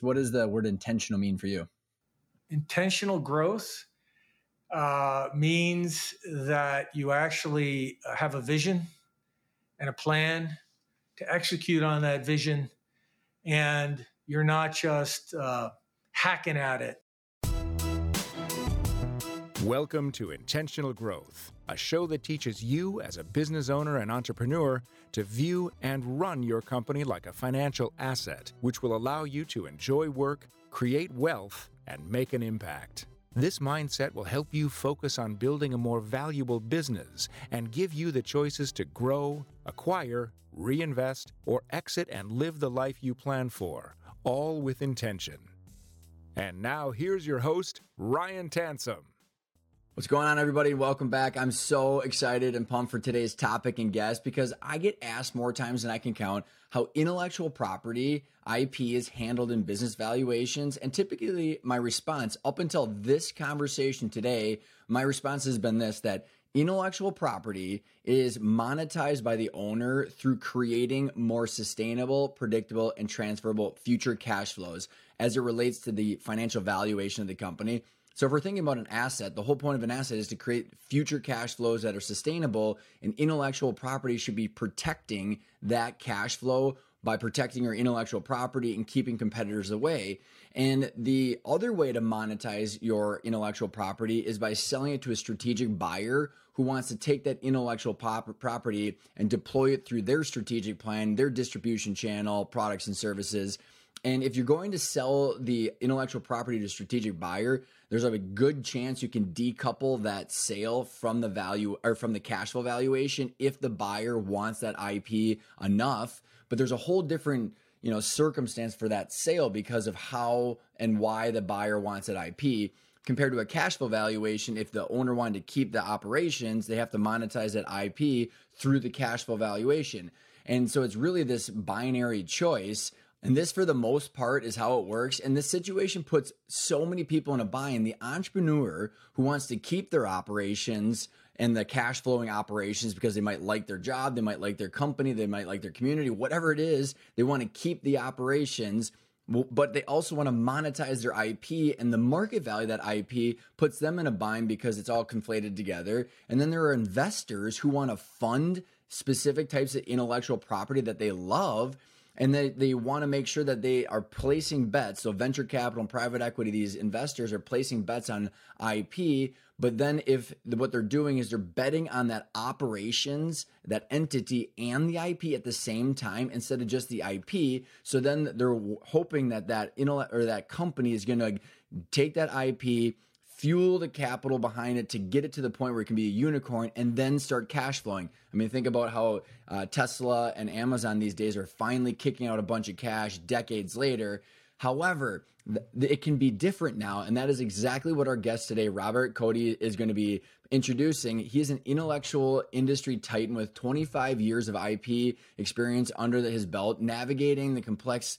What does the word intentional mean for you? Intentional growth uh, means that you actually have a vision and a plan to execute on that vision, and you're not just uh, hacking at it. Welcome to Intentional Growth, a show that teaches you as a business owner and entrepreneur to view and run your company like a financial asset, which will allow you to enjoy work, create wealth, and make an impact. This mindset will help you focus on building a more valuable business and give you the choices to grow, acquire, reinvest, or exit and live the life you plan for, all with intention. And now here's your host, Ryan Tansom. What's going on, everybody? Welcome back. I'm so excited and pumped for today's topic and guest because I get asked more times than I can count how intellectual property, IP, is handled in business valuations. And typically, my response up until this conversation today, my response has been this that intellectual property is monetized by the owner through creating more sustainable, predictable, and transferable future cash flows as it relates to the financial valuation of the company. So if we're thinking about an asset, the whole point of an asset is to create future cash flows that are sustainable and intellectual property should be protecting that cash flow by protecting your intellectual property and keeping competitors away. And the other way to monetize your intellectual property is by selling it to a strategic buyer who wants to take that intellectual property and deploy it through their strategic plan, their distribution channel, products and services and if you're going to sell the intellectual property to a strategic buyer, there's a good chance you can decouple that sale from the value or from the cash flow valuation if the buyer wants that IP enough. But there's a whole different you know circumstance for that sale because of how and why the buyer wants that IP compared to a cash flow valuation if the owner wanted to keep the operations they have to monetize that IP through the cash flow valuation and so it's really this binary choice and this, for the most part, is how it works. And this situation puts so many people in a bind. The entrepreneur who wants to keep their operations and the cash flowing operations because they might like their job, they might like their company, they might like their community, whatever it is, they want to keep the operations. But they also want to monetize their IP, and the market value that IP puts them in a bind because it's all conflated together. And then there are investors who want to fund specific types of intellectual property that they love and they, they want to make sure that they are placing bets. So venture capital and private equity, these investors are placing bets on IP. But then if what they're doing is they're betting on that operations, that entity and the IP at the same time instead of just the IP. So then they're hoping that that intellect or that company is going to take that IP fuel the capital behind it to get it to the point where it can be a unicorn and then start cash flowing. I mean, think about how uh, Tesla and Amazon these days are finally kicking out a bunch of cash decades later. However, th- it can be different now, and that is exactly what our guest today, Robert Cote, is going to be introducing. He is an intellectual industry titan with 25 years of IP experience under the, his belt, navigating the complex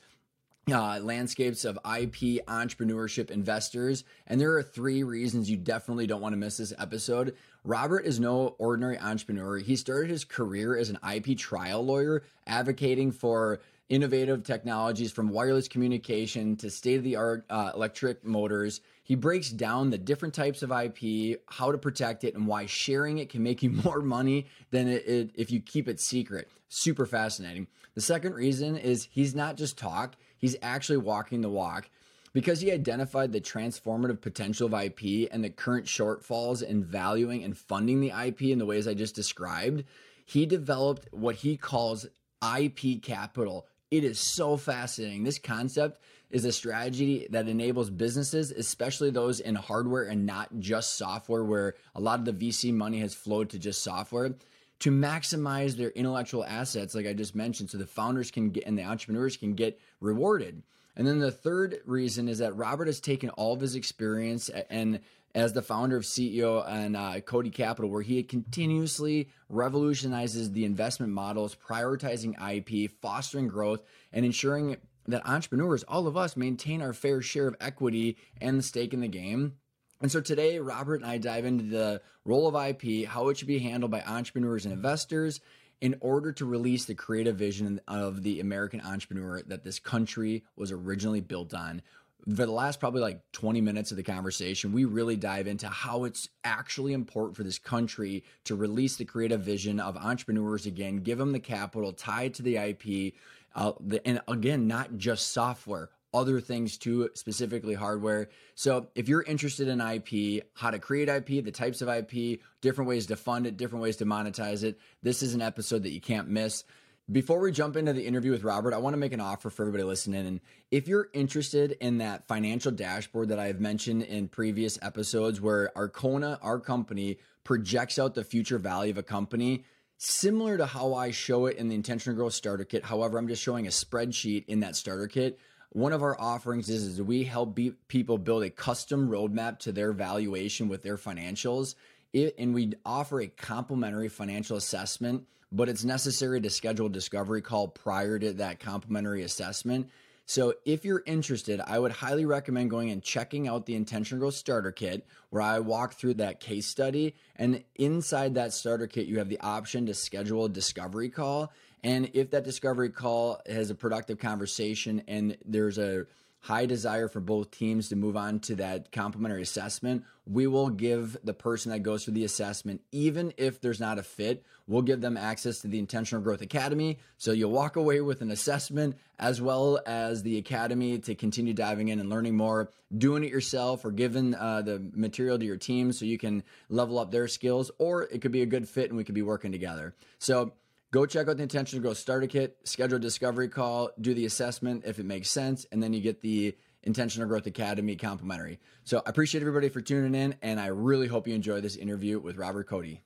uh, landscapes of IP entrepreneurship investors. And there are three reasons you definitely don't want to miss this episode. Robert is no ordinary entrepreneur. He started his career as an IP trial lawyer, advocating for innovative technologies from wireless communication to state of the art uh, electric motors. He breaks down the different types of IP, how to protect it, and why sharing it can make you more money than it, it, if you keep it secret. Super fascinating. The second reason is he's not just talk, he's actually walking the walk. Because he identified the transformative potential of IP and the current shortfalls in valuing and funding the IP in the ways I just described, he developed what he calls IP capital it is so fascinating. This concept is a strategy that enables businesses, especially those in hardware and not just software, where a lot of the VC money has flowed to just software, to maximize their intellectual assets, like I just mentioned, so the founders can get and the entrepreneurs can get rewarded. And then the third reason is that Robert has taken all of his experience and as the founder of CEO and uh, Cote Capital, where he continuously revolutionizes the investment models, prioritizing IP, fostering growth, and ensuring that entrepreneurs, all of us, maintain our fair share of equity and the stake in the game. And so today, Robert and I dive into the role of IP, how it should be handled by entrepreneurs and investors, in order to release the creative vision of the American entrepreneur that this country was originally built on. For the last probably like 20 minutes of the conversation, we really dive into how it's actually important for this country to release the creative vision of entrepreneurs again, give them the capital tied to the IP, uh, the, and again, not just software, other things too, specifically hardware. So if you're interested in IP, how to create IP, the types of IP, different ways to fund it, different ways to monetize it, this is an episode that you can't miss. Before we jump into the interview with Robert, I want to make an offer for everybody listening. And if you're interested in that financial dashboard that I've mentioned in previous episodes, where Arkona, our company, projects out the future value of a company, similar to how I show it in the Intentional Growth Starter Kit. However, I'm just showing a spreadsheet in that starter kit one of our offerings is, is we help be, people build a custom roadmap to their valuation with their financials. It, and we offer a complimentary financial assessment, but it's necessary to schedule a discovery call prior to that complimentary assessment. So if you're interested, I would highly recommend going and checking out the Intentional Growth Starter Kit, where I walk through that case study. And inside that starter kit, you have the option to schedule a discovery call. And if that discovery call has a productive conversation and there's a high desire for both teams to move on to that complimentary assessment, we will give the person that goes through the assessment, even if there's not a fit, we'll give them access to the Intentional Growth Academy. So you'll walk away with an assessment as well as the academy to continue diving in and learning more, doing it yourself, or giving uh, the material to your team so you can level up their skills, or it could be a good fit and we could be working together. So Go check out the Intention Intentional Growth Starter Kit, schedule a discovery call, do the assessment if it makes sense, and then you get the Intentional Growth Academy complimentary. So I appreciate everybody for tuning in, and I really hope you enjoy this interview with Robert Cote.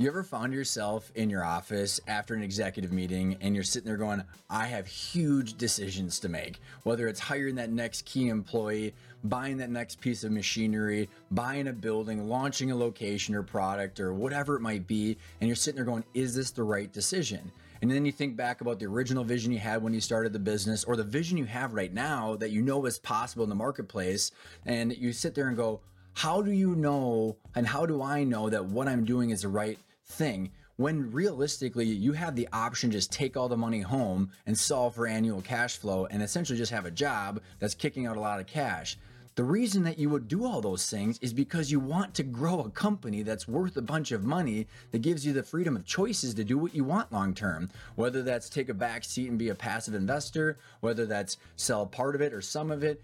You ever found yourself in your office after an executive meeting and you're sitting there going, I have huge decisions to make, whether it's hiring that next key employee, buying that next piece of machinery, buying a building, launching a location or product, or whatever it might be, and you're sitting there going, Is this the right decision? And then you think back about the original vision you had when you started the business or the vision you have right now that you know is possible in the marketplace. And you sit there and go, How do you know and how do I know that what I'm doing is the right thing when realistically you have the option just take all the money home and solve for annual cash flow and essentially just have a job that's kicking out a lot of cash. The reason that you would do all those things is because you want to grow a company that's worth a bunch of money that gives you the freedom of choices to do what you want long term. Whether that's take a back seat and be a passive investor, whether that's sell part of it or some of it,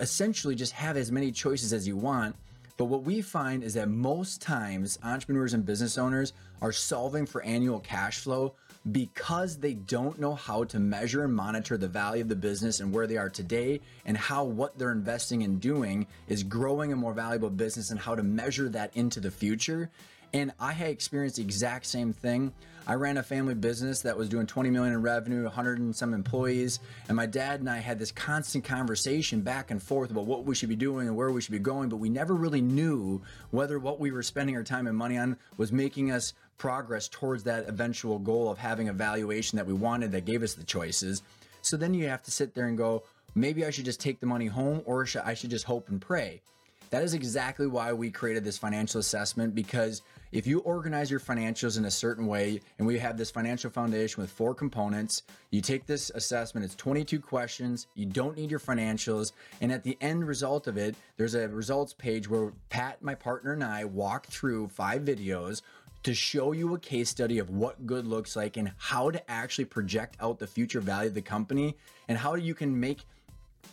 essentially just have as many choices as you want but what we find is that most times entrepreneurs and business owners are solving for annual cash flow because they don't know how to measure and monitor the value of the business and where they are today and how what they're investing in doing is growing a more valuable business and how to measure that into the future. And I had experienced the exact same thing. I ran a family business that was doing 20 million in revenue, 100 and some employees, and my dad and I had this constant conversation back and forth about what we should be doing and where we should be going, but we never really knew whether what we were spending our time and money on was making us progress towards that eventual goal of having a valuation that we wanted that gave us the choices. So then you have to sit there and go, maybe I should just take the money home or I should just hope and pray. That is exactly why we created this financial assessment because if you organize your financials in a certain way, and we have this financial foundation with four components, you take this assessment, it's 22 questions, you don't need your financials, and at the end result of it, there's a results page where Pat, my partner, and I walk through five videos to show you a case study of what good looks like and how to actually project out the future value of the company and how you can make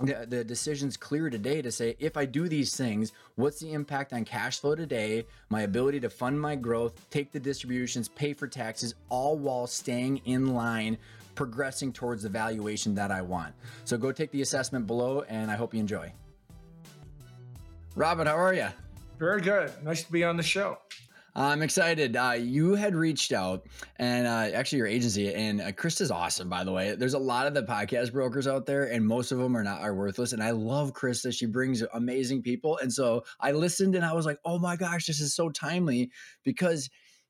the, the decision's clear today to say if I do these things, what's the impact on cash flow today, my ability to fund my growth, take the distributions, pay for taxes, all while staying in line, progressing towards the valuation that I want. So go take the assessment below, and I hope you enjoy. Robin, how are you? Very good. Nice to be on the show. I'm excited. Uh, you had reached out, and uh, actually your agency, and uh, Krista's awesome. By the way, there's a lot of the podcast brokers out there, and most of them are not are worthless. And I love Krista; she brings amazing people. And so I listened, and I was like, "Oh my gosh, this is so timely!" Because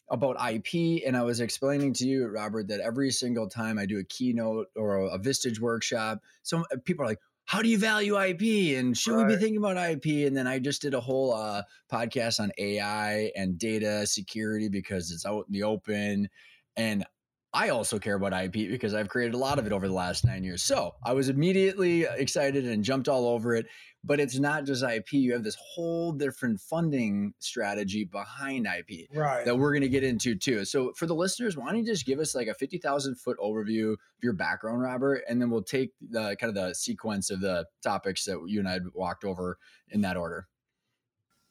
about IP, and I was explaining to you, Robert, that every single time I do a keynote or a, a Vistage workshop, some people are like, how do you value IP and should right. we be thinking about IP? And then I just did a whole uh, podcast on AI and data security because it's out in the open. And I also care about IP because I've created a lot of it over the last nine years. So I was immediately excited and jumped all over it. But it's not just IP. You have this whole different funding strategy behind IP right. that we're going to get into too. So for the listeners, why don't you just give us like a 50,000 foot overview of your background, Robert? And then we'll take the kind of the sequence of the topics that you and I walked over in that order.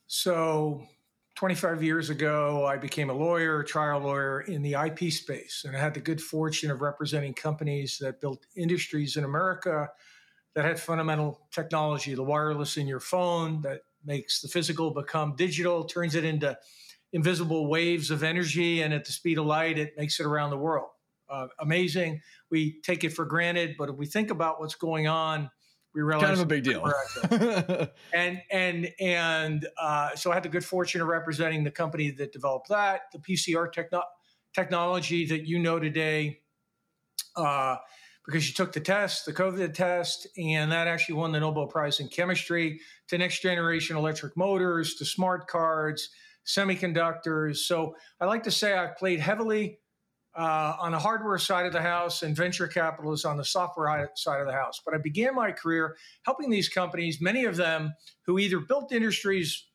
So 25 years ago, I became a lawyer, a trial lawyer in the IP space. And I had the good fortune of representing companies that built industries in America that had fundamental technology, the wireless in your phone that makes the physical become digital, turns it into invisible waves of energy. And at the speed of light, it makes it around the world. Uh, amazing. We take it for granted, but if we think about what's going on, we realized kind of a big deal. and and and uh, so I had the good fortune of representing the company that developed that, the PCR techno- technology that you know today, uh, because you took the test, the COVID test, and that actually won the Nobel Prize in chemistry. To next generation electric motors, to smart cards, semiconductors. So I like to say I've played heavily uh, on the hardware side of the house and venture capital is on the software side of the house. But I began my career helping these companies, many of them who either built industries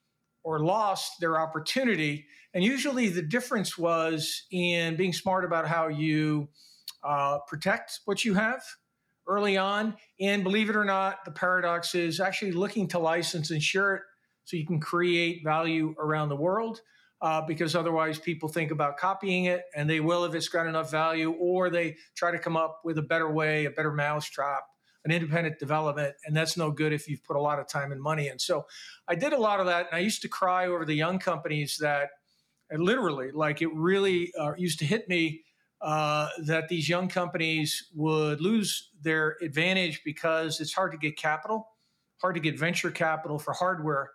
or lost their opportunity. And usually the difference was in being smart about how you uh, protect what you have early on. And believe it or not, the paradox is actually looking to license and share it so you can create value around the world uh, because otherwise people think about copying it and they will if it's got enough value, or they try to come up with a better way, a better mousetrap, an independent development. And that's no good if you've put a lot of time and money in. So I did a lot of that. And I used to cry over the young companies that literally, like it really uh, used to hit me. Uh, that these young companies would lose their advantage because it's hard to get capital, hard to get venture capital for hardware.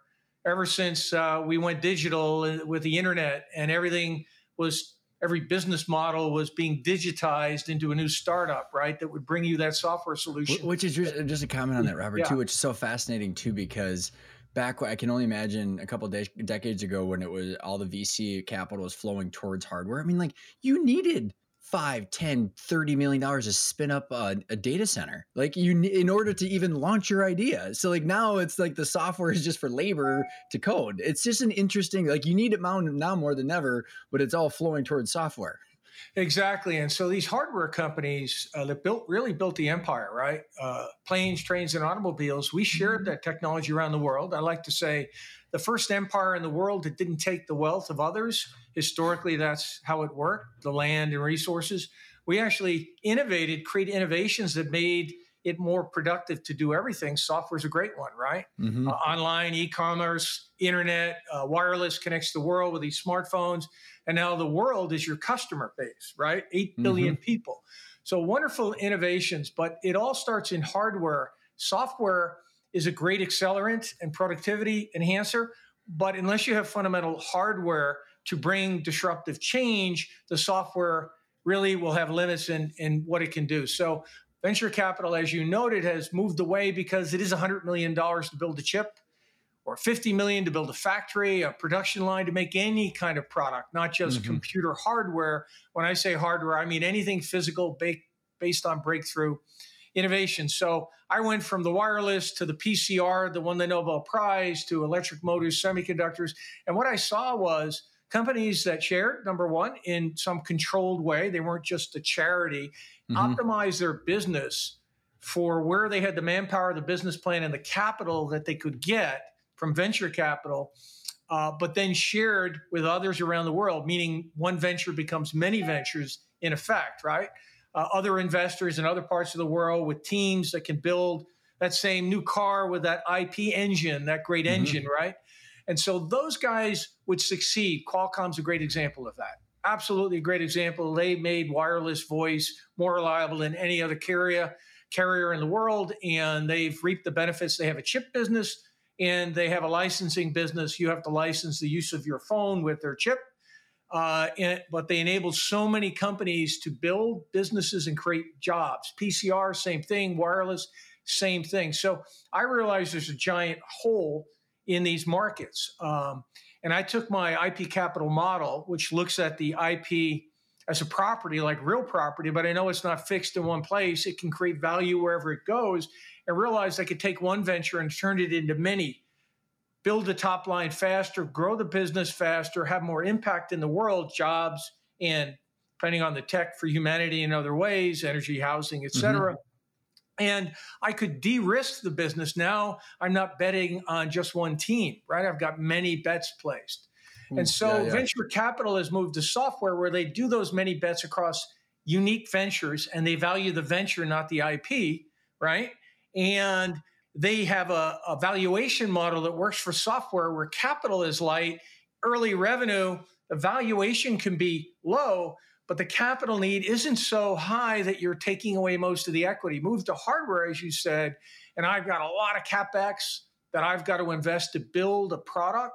Ever since uh, we went digital with the internet and everything was every business model was being digitized into a new startup right that would bring you that software solution. which is just, just a comment on that robert yeah. too which is so fascinating too because back i can only imagine a couple de- decades ago when it was all the vc capital was flowing towards hardware. I mean like you needed five, 10, 30 million dollars to spin up a, a, data center. Like you in order to even launch your idea. So like now it's like the software is just for labor to code. It's just an interesting like you need it now more than ever, but it's all flowing towards software. Exactly, and so these hardware companies uh, that built really built the empire, right? Uh, planes, trains, and automobiles. We shared mm-hmm. that technology around the world. I like to say, the first empire in the world that didn't take the wealth of others. Historically, that's how it worked: the land and resources. We actually innovated, create innovations that made it more productive to do everything. Software is a great one, right? Mm-hmm. Uh, online, e-commerce, internet, uh, wireless connects the world with these smartphones, and now the world is your customer base, right? Eight billion mm-hmm. people. So wonderful innovations, but it all starts in hardware. Software is a great accelerant and productivity enhancer, but unless you have fundamental hardware to bring disruptive change, the software really will have limits in, in what it can do. So Venture capital, as you noted, has moved away because it is $100 million to build a chip or 50 million to build a factory, a production line to make any kind of product, not just mm-hmm. computer hardware. When I say hardware, I mean anything physical based on breakthrough innovation. So I went from the wireless to the PCR, the won the Nobel Prize, to electric motors, semiconductors. And what I saw was companies that shared, number one, in some controlled way. They weren't just a charity mm-hmm. optimize their business for where they had the manpower, the business plan, and the capital that they could get from venture capital, uh, but then shared with others around the world, meaning one venture becomes many ventures in effect, right? Uh, other investors in other parts of the world with teams that can build that same new car with that IP engine, that great mm-hmm. engine, right? And so those guys would succeed. Qualcomm's a great example of that absolutely a great example. They made wireless voice more reliable than any other carrier carrier in the world, and they've reaped the benefits. They have a chip business and they have a licensing business. You have to license the use of your phone with their chip. Uh, and, but they enabled so many companies to build businesses and create jobs. PCR, same thing, wireless. same thing. So I realize there's a giant hole in these markets. Um, and I took my IP capital model, which looks at the IP as a property, like real property, but I know it's not fixed in one place. It can create value wherever it goes. And realized I could take one venture and turn it into many, build the top line faster, grow the business faster, have more impact in the world, jobs, and depending on the tech for humanity in other ways, energy, housing, et cetera. Mm-hmm and I could de-risk the business. Now I'm not betting on just one team, right? I've got many bets placed. Hmm, and so yeah, yeah. venture capital has moved to software where they do those many bets across unique ventures and they value the venture, not the IP, right? And they have a, a valuation model that works for software where capital is light, early revenue, the valuation can be low, but the capital need isn't so high that you're taking away most of the equity. Move to hardware, as you said, and I've got a lot of capex that I've got to invest to build a product.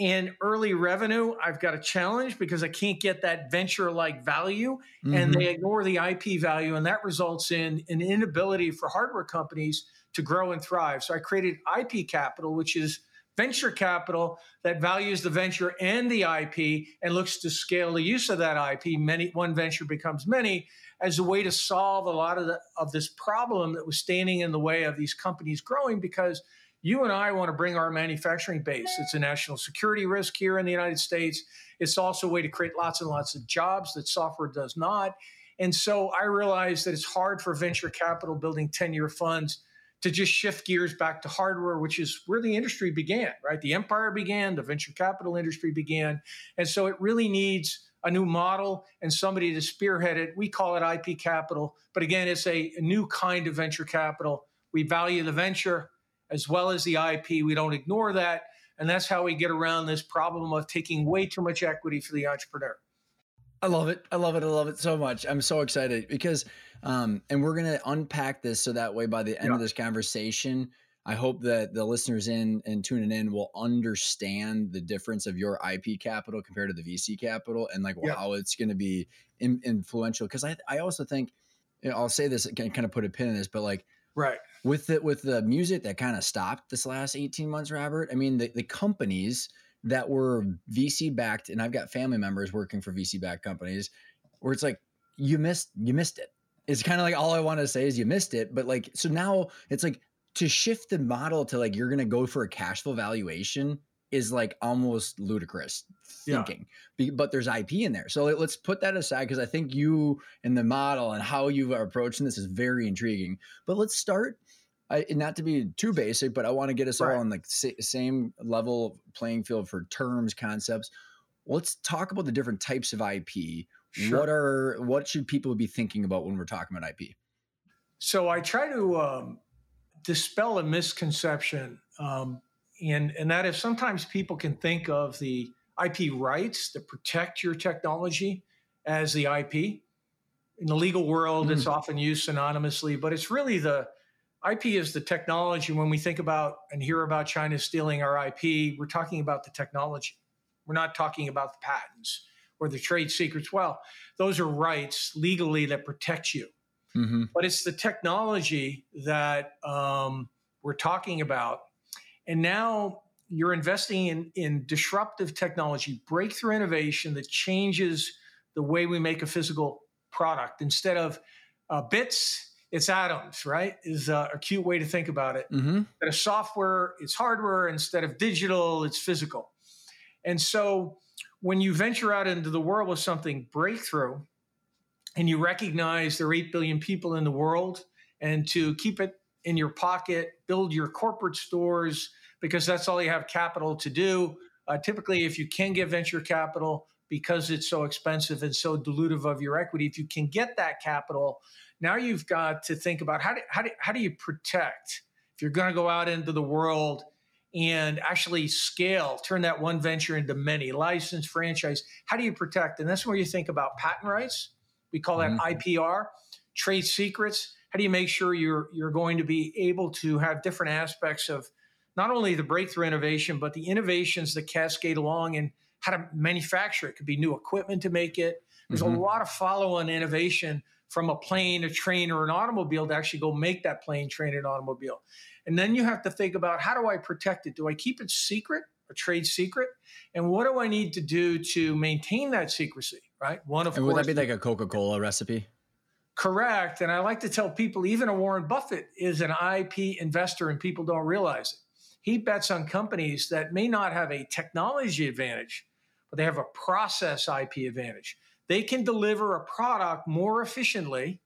And early revenue, I've got a challenge because I can't get that venture like value mm-hmm. and they ignore the IP value. And that results in an inability for hardware companies to grow and thrive. So I created IP Capital, which is venture capital that values the venture and the IP and looks to scale the use of that IP. Many one venture becomes many as a way to solve a lot of the, of this problem that was standing in the way of these companies growing because you and I want to bring our manufacturing base. It's a national security risk here in the United States. It's also a way to create lots and lots of jobs that software does not. And so I realized that it's hard for venture capital building 10 year funds to just shift gears back to hardware, which is where the industry began, right? The empire began, the venture capital industry began. And so it really needs a new model and somebody to spearhead it. We call it IP capital, but again, it's a, a new kind of venture capital. We value the venture as well as the IP. We don't ignore that. And that's how we get around this problem of taking way too much equity for the entrepreneur. I love it. I love it. I love it so much. I'm so excited because, um, and we're gonna unpack this so that way by the end yeah. of this conversation, I hope that the listeners in and tuning in will understand the difference of your IP capital compared to the VC capital and like yeah. how it's going to be in, influential. Because I, I also think, you know, I'll say this, can kind of put a pin in this, but like, right with it with the music that kind of stopped this last 18 months, Robert. I mean, the, the companies that were VC backed, and I've got family members working for VC backed companies where it's like, you missed, you missed it. It's kind of like all I want to say is you missed it. But like, so now it's like to shift the model to like, you're going to go for a cash flow valuation is like almost ludicrous thinking. Yeah. But there's IP in there. So let's put that aside because I think you and the model and how you are approaching this is very intriguing. But let's start I, not to be too basic, but I want to get us right. all on like same level playing field for terms, concepts. Let's talk about the different types of IP. Sure. What are what should people be thinking about when we're talking about IP? So I try to um, dispel a misconception, um, and and that is sometimes people can think of the IP rights that protect your technology as the IP. In the legal world, mm. it's often used synonymously, but it's really the IP is the technology. When we think about and hear about China stealing our IP, we're talking about the technology. We're not talking about the patents or the trade secrets. Well, those are rights legally that protect you. Mm-hmm. But it's the technology that um, we're talking about. And now you're investing in, in disruptive technology, breakthrough innovation that changes the way we make a physical product. Instead of uh, bits, it's atoms, right? Is a cute way to think about it. Mm-hmm. Instead of software, it's hardware. Instead of digital, it's physical. And so when you venture out into the world with something breakthrough and you recognize there are 8 billion people in the world and to keep it in your pocket, build your corporate stores because that's all you have capital to do. Uh, typically, if you can get venture capital because it's so expensive and so dilutive of your equity, if you can get that capital, now you've got to think about how do, how do, how do you protect if you're going to go out into the world and actually scale, turn that one venture into many, license, franchise. How do you protect? And that's where you think about patent rights. We call that mm-hmm. IPR, trade secrets. How do you make sure you're you're going to be able to have different aspects of not only the breakthrough innovation, but the innovations that cascade along and how to manufacture it? it could be new equipment to make it. There's mm-hmm. a lot of follow-on innovation from a plane, a train, or an automobile to actually go make that plane, train, and automobile. And then you have to think about how do I protect it? Do I keep it secret, a trade secret? And what do I need to do to maintain that secrecy? Right. One of and would that be like a Coca Cola recipe? Correct. And I like to tell people, even a Warren Buffett is an IP investor, and people don't realize it. He bets on companies that may not have a technology advantage, but they have a process IP advantage. They can deliver a product more efficiently.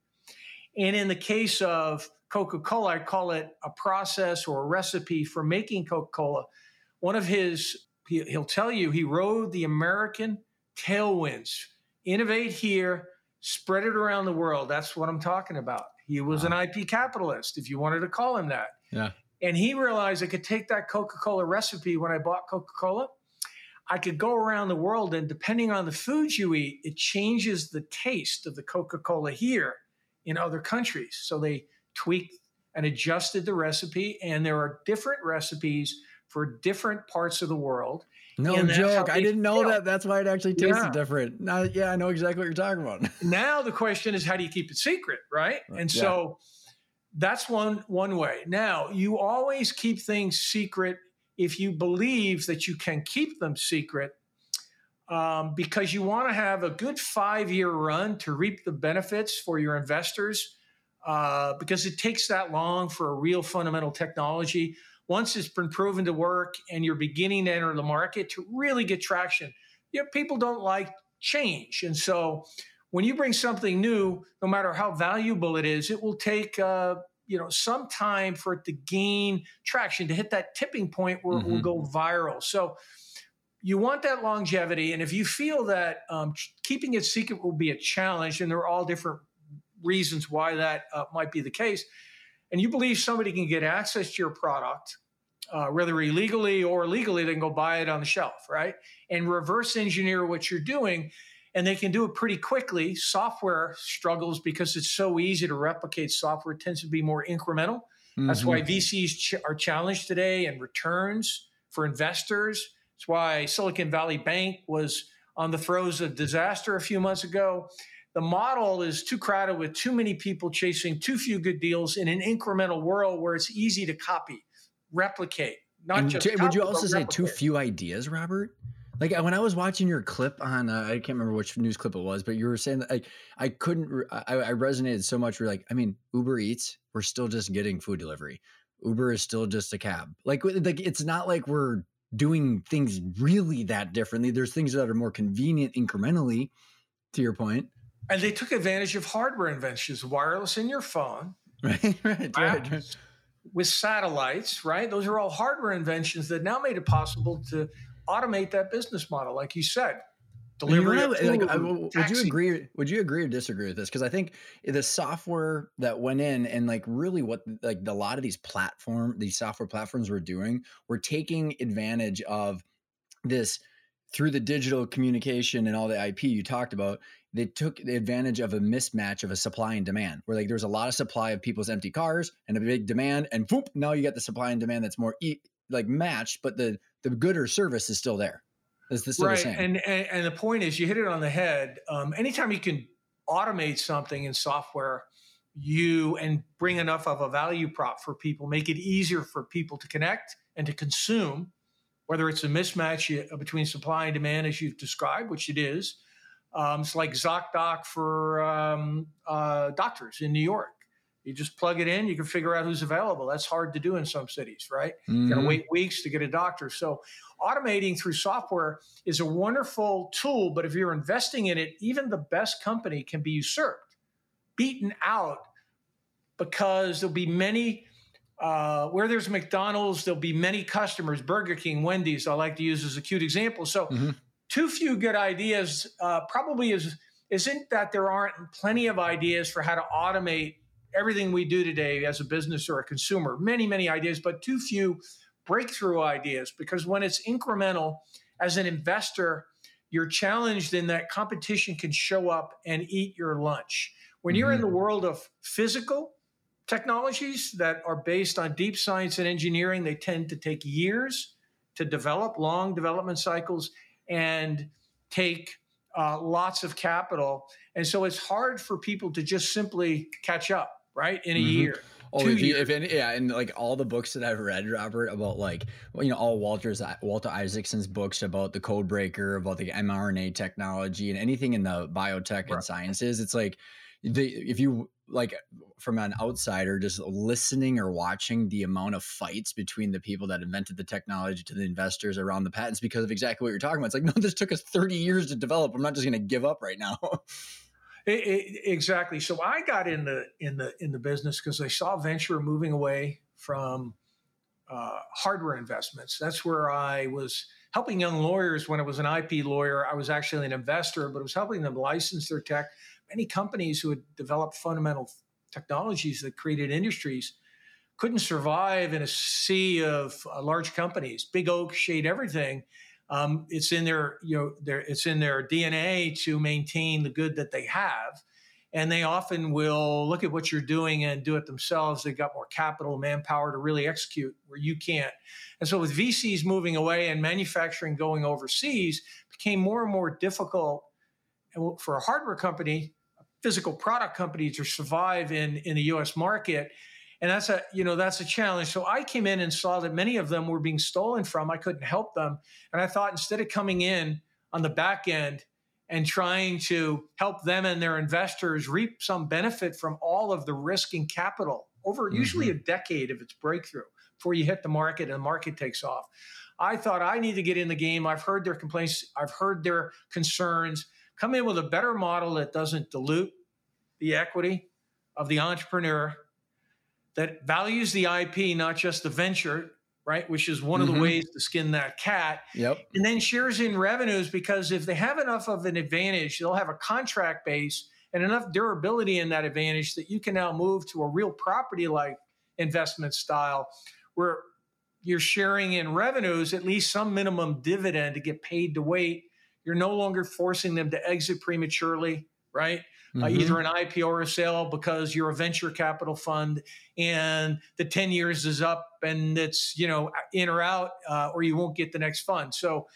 And in the case of Coca Cola, I call it a process or a recipe for making Coca Cola. One of his, he'll tell you, he rode the American tailwinds. Innovate here, spread it around the world. That's what I'm talking about. He was an IP capitalist, if you wanted to call him that. Yeah. And he realized I could take that Coca Cola recipe when I bought Coca Cola. I could go around the world, and depending on the foods you eat, it changes the taste of the Coca Cola here in other countries. So they tweaked and adjusted the recipe, and there are different recipes for different parts of the world. No joke. I didn't know that. That's why it actually tasted yeah. different. Now, yeah, I know exactly what you're talking about. now the question is, how do you keep it secret, right? And yeah. so that's one one way. Now you always keep things secret if you believe that you can keep them secret, um, because you want to have a good five year run to reap the benefits for your investors. Uh, because it takes that long for a real fundamental technology once it's been proven to work and you're beginning to enter the market to really get traction. You know, people don't like change. And so when you bring something new, no matter how valuable it is, it will take uh, you know some time for it to gain traction to hit that tipping point where mm-hmm. it will mm-hmm. go viral. So you want that longevity, and if you feel that um, keeping it secret will be a challenge, and there are all different reasons why that uh, might be the case, and you believe somebody can get access to your product, uh, whether illegally or legally, they can go buy it on the shelf, right? And reverse engineer what you're doing. And they can do it pretty quickly. Software struggles because it's so easy to replicate software, it tends to be more incremental. Mm-hmm. That's why VCs ch- are challenged today and returns for investors. That's why Silicon Valley Bank was on the throes of disaster a few months ago the model is too crowded with too many people chasing too few good deals in an incremental world where it's easy to copy, replicate, not and just. Would you also say too few ideas, Robert? Like when I was watching your clip on, uh, I can't remember which news clip it was, but you were saying that like I couldn't, I, I resonated so much. We're like, I mean, Uber Eats, we're still just getting food delivery. Uber is still just a cab. Like, like it's not like we're doing things really that differently. There's things that are more convenient incrementally. To your point. and they took advantage of hardware inventions, wireless in your phone, right, right, right, right. with satellites, right? Those are all hardware inventions that now made it possible to automate that business model, like you said. Delivery. You know, like, would you agree? Would you agree or disagree with this? Because I think the software that went in and like really what like a lot of these platform, these software platforms were doing, were taking advantage of this through the digital communication and all the IP you talked about, they took advantage of a mismatch of a supply and demand, where like there was a lot of supply of people's empty cars and a big demand, and whoop, now you get the supply and demand that's more e- like matched, but the the good or service is still there. Is this right? And, and, and the point is, you hit it on the head. Um, anytime you can automate something in software, you and bring enough of a value prop for people, make it easier for people to connect and to consume whether it's a mismatch uh, between supply and demand, as you've described, which it is. Um, it's like ZocDoc for um, uh, doctors in New York. You just plug it in, you can figure out who's available. That's hard to do in some cities, right? Mm-hmm. You got to wait weeks to get a doctor. So, automating through software is a wonderful tool, but if you're investing in it, even the best company can be usurped, beaten out, because there'll be many uh, where there's McDonald's, there'll be many customers. Burger King, Wendy's, I like to use as a cute example. So, mm-hmm. too few good ideas uh, probably is isn't that there aren't plenty of ideas for how to automate everything we do today as a business or a consumer. Many, many ideas, but too few breakthrough ideas. Because when it's incremental, as an investor, you're challenged in that competition can show up and eat your lunch. When you're mm-hmm. in the world of physical technologies that are based on deep science and engineering, they tend to take years to develop, long development cycles, and take uh, lots of capital. And so it's hard for people to just simply catch up, right, in a mm-hmm. year. Oh, if, you, if any, yeah, and like all the books that I've read, Robert, about like you know all Walter's Walter Isaacson's books about the code breaker, about the mRNA technology, and anything in the biotech right. and sciences, it's like the if you like from an outsider just listening or watching the amount of fights between the people that invented the technology to the investors around the patents because of exactly what you're talking about. It's like, no, this took us 30 years to develop. I'm not just going to give up right now. it, it, exactly. So I got in the in the in the business because I saw venture moving away from uh, hardware investments. That's where I was helping young lawyers when I was an IP lawyer. I was actually an investor, but I was helping them license their tech many companies who had developed fundamental technologies that created industries couldn't survive in a sea of uh, large companies. Big Oak, Shade, everything. Um, it's in their you know their it's in their DNA to maintain the good that they have, and they often will look at what you're doing and do it themselves. They've got more capital, manpower to really execute where you can't. And so with VCs moving away and manufacturing going overseas became more and more difficult for a hardware company, a physical product company to survive in, in the US market. And that's a, you know, that's a challenge. So I came in and saw that many of them were being stolen from. I couldn't help them. And I thought instead of coming in on the back end and trying to help them and their investors reap some benefit from all of the risk and capital over mm-hmm. usually a decade of its breakthrough before you hit the market and the market takes off. I thought I need to get in the game. I've heard their complaints, I've heard their concerns come in with a better model that doesn't dilute the equity of the entrepreneur, that values the IP, not just the venture, right? Which is one mm-hmm. of the mm-hmm. ways to skin that cat. Yep. And then shares in revenues because if they have enough of an advantage, they'll have a contract base and enough durability in that advantage that you can now move to a real property like investment style where you're sharing in revenues, at least some minimum dividend to get paid to wait you're no longer forcing them to exit prematurely, right? Mm-hmm. Uh, either an IPO or a sale because you're a venture capital fund and the 10 years is up and it's, you know, in or out, uh, or you won't get the next fund. So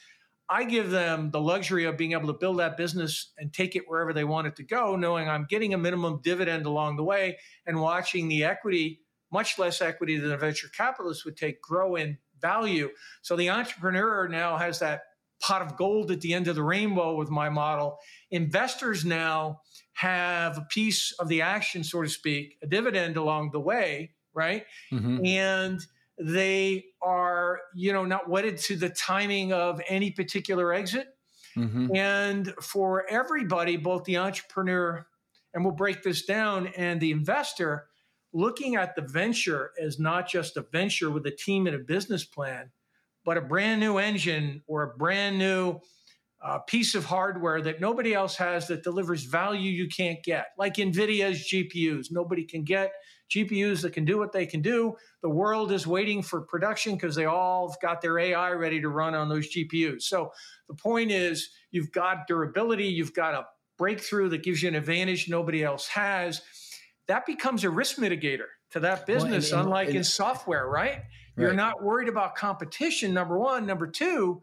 I give them the luxury of being able to build that business and take it wherever they want it to go, knowing I'm getting a minimum dividend along the way and watching the equity, much less equity than a venture capitalist would take, grow in value. So the entrepreneur now has that pot of gold at the end of the rainbow with my model. Investors now have a piece of the action, so to speak, a dividend along the way, right? Mm-hmm. And they are, you know, not wedded to the timing of any particular exit. Mm-hmm. And for everybody, both the entrepreneur, and we'll break this down, and the investor, looking at the venture as not just a venture with a team and a business plan, but a brand new engine or a brand new uh, piece of hardware that nobody else has that delivers value you can't get, like NVIDIA's GPUs. Nobody can get GPUs that can do what they can do. The world is waiting for production because they all have got their AI ready to run on those GPUs. So the point is, you've got durability, you've got a breakthrough that gives you an advantage nobody else has. That becomes a risk mitigator to that business, well, and, and, unlike and, in software, right? You're not worried about competition, number one. Number two,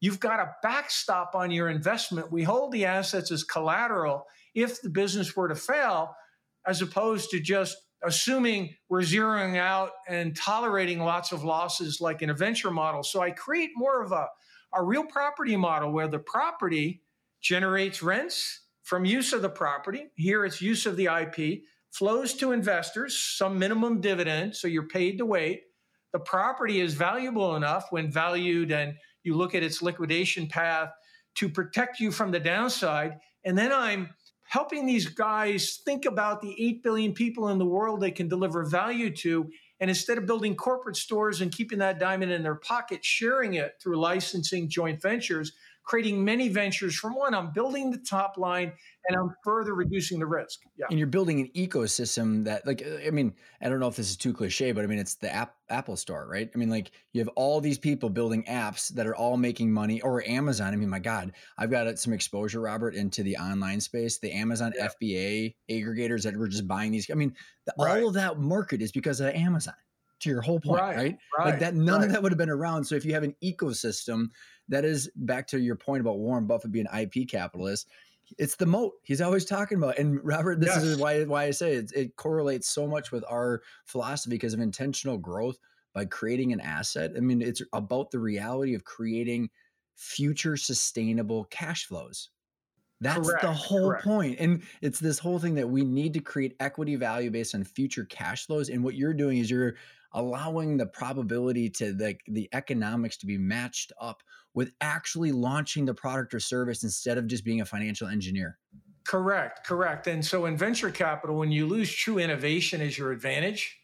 you've got a backstop on your investment. We hold the assets as collateral if the business were to fail, as opposed to just assuming we're zeroing out and tolerating lots of losses like in a venture model. So I create more of a, a real property model where the property generates rents from use of the property. Here it's use of the IP, flows to investors, some minimum dividend, so you're paid to wait the property is valuable enough when valued and you look at its liquidation path to protect you from the downside. And then I'm helping these guys think about the 8 billion people in the world they can deliver value to. And instead of building corporate stores and keeping that diamond in their pocket, sharing it through licensing joint ventures, creating many ventures from one, I'm building the top line and I'm further reducing the risk. Yeah. And you're building an ecosystem that, like, I mean, I don't know if this is too cliche, but I mean, it's the app Apple Store, right? I mean, like, you have all these people building apps that are all making money, or Amazon. I mean, my God, I've got uh, some exposure, Robert, into the online space. The Amazon yeah. FBA aggregators that were just buying these. I mean, the, right. all of that market is because of Amazon. to your whole point, right? right? right like that, none right. of that would have been around. So if you have an ecosystem that is back to your point about Warren Buffett being IP capitalist, it's the moat he's always talking about. And Robert, this yes. is why why I say it, it correlates so much with our philosophy because of intentional growth by creating an asset. I mean, it's about the reality of creating future sustainable cash flows. That's correct, the whole point. And it's this whole thing that we need to create equity value based on future cash flows. And what you're doing is you're allowing the probability to the, the economics to be matched up with actually launching the product or service instead of just being a financial engineer. Correct, correct. And so in venture capital, when you lose true innovation as your advantage,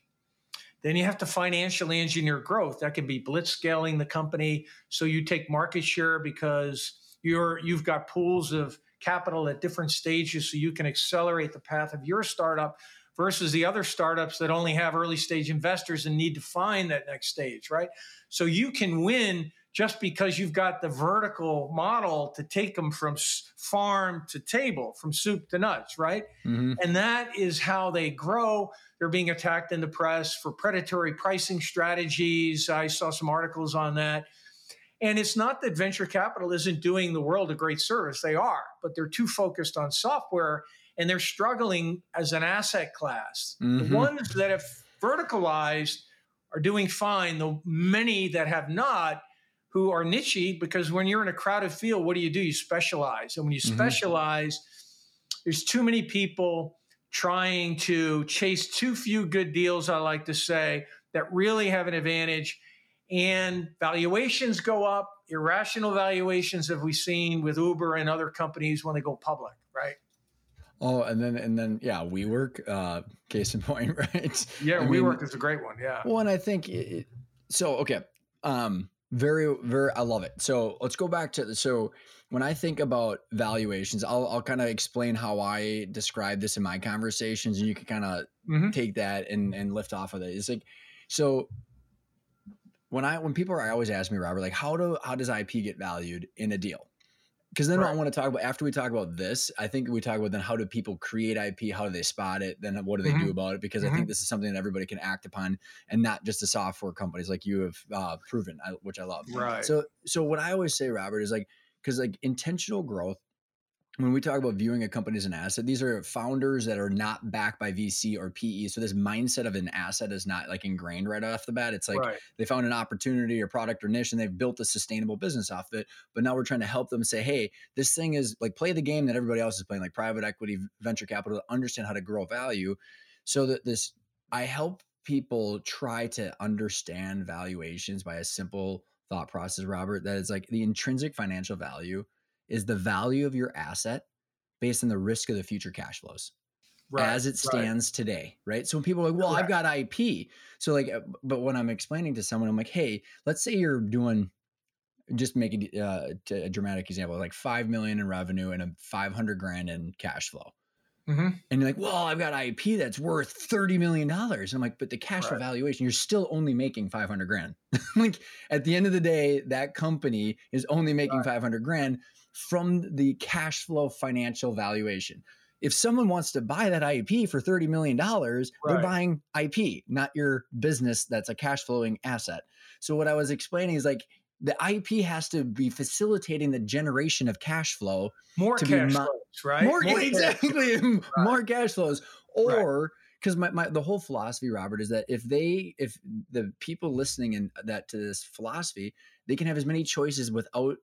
then you have to financially engineer growth. That can be blitz scaling the company so you take market share because you're you've got pools of capital at different stages so you can accelerate the path of your startup versus the other startups that only have early stage investors and need to find that next stage, right? So you can win just because you've got the vertical model to take them from farm to table, from soup to nuts, right? Mm-hmm. And that is how they grow. They're being attacked in the press for predatory pricing strategies. I saw some articles on that. And it's not that venture capital isn't doing the world a great service. They are, but they're too focused on software and they're struggling as an asset class. Mm-hmm. The ones that have verticalized are doing fine. The many that have not, who are nichey, because when you're in a crowded field, what do you do? You specialize. And when you mm-hmm. specialize, there's too many people trying to chase too few good deals, I like to say, that really have an advantage and valuations go up. Irrational valuations have we seen with Uber and other companies when they go public, right? Oh, and then and then yeah, WeWork, uh, case in point, right? Yeah, I WeWork mean, is a great one. Yeah. Well, and I think it, so. Okay, um, very very, I love it. So let's go back to so when I think about valuations, I'll I'll kind of explain how I describe this in my conversations, and you can kind of mm-hmm. take that and and lift off of it. It's like so when I when people are always ask me, Robert, like how do how does IP get valued in a deal? Because then right. I want to talk about after we talk about this, I think we talk about then how do people create IP, how do they spot it, then what do they mm-hmm. do about it? Because mm-hmm. I think this is something that everybody can act upon, and not just the software companies like you have uh, proven, which I love. Right. So so what I always say, Robert, is like because like intentional growth when we talk about viewing a company as an asset, these are founders that are not backed by VC or PE. So this mindset of an asset is not like ingrained right off the bat. It's like right. they found an opportunity or product or niche and they've built a sustainable business off of it. But now we're trying to help them say, hey, this thing is like play the game that everybody else is playing, like private equity, venture capital, to understand how to grow value. So that this, I help people try to understand valuations by a simple thought process, Robert, that is like the intrinsic financial value is the value of your asset based on the risk of the future cash flows. Right, as it stands right. today, right? So when people are like, "Well, I've got IP," so like, uh, but when I'm explaining to someone, I'm like, "Hey, let's say you're doing, just make a, uh, a dramatic example, like five million in revenue and a five hundred grand in cash flow." Mm-hmm. And you're like, well, I've got IP that's worth thirty million dollars. I'm like, but the cash right. valuation, you're still only making five hundred grand. like at the end of the day, that company is only making right. five hundred grand from the cash flow financial valuation. If someone wants to buy that IP for $30 million, right. they're buying IP, not your business that's a cash flowing asset. So, what I was explaining is like the IP has to be facilitating the generation of cash flow. More to cash be mo- flows, right? More, more exactly, cash more cash flows. Or because my, my the whole philosophy, Robert, is that if they if the people listening in that to this philosophy, they can have as many choices without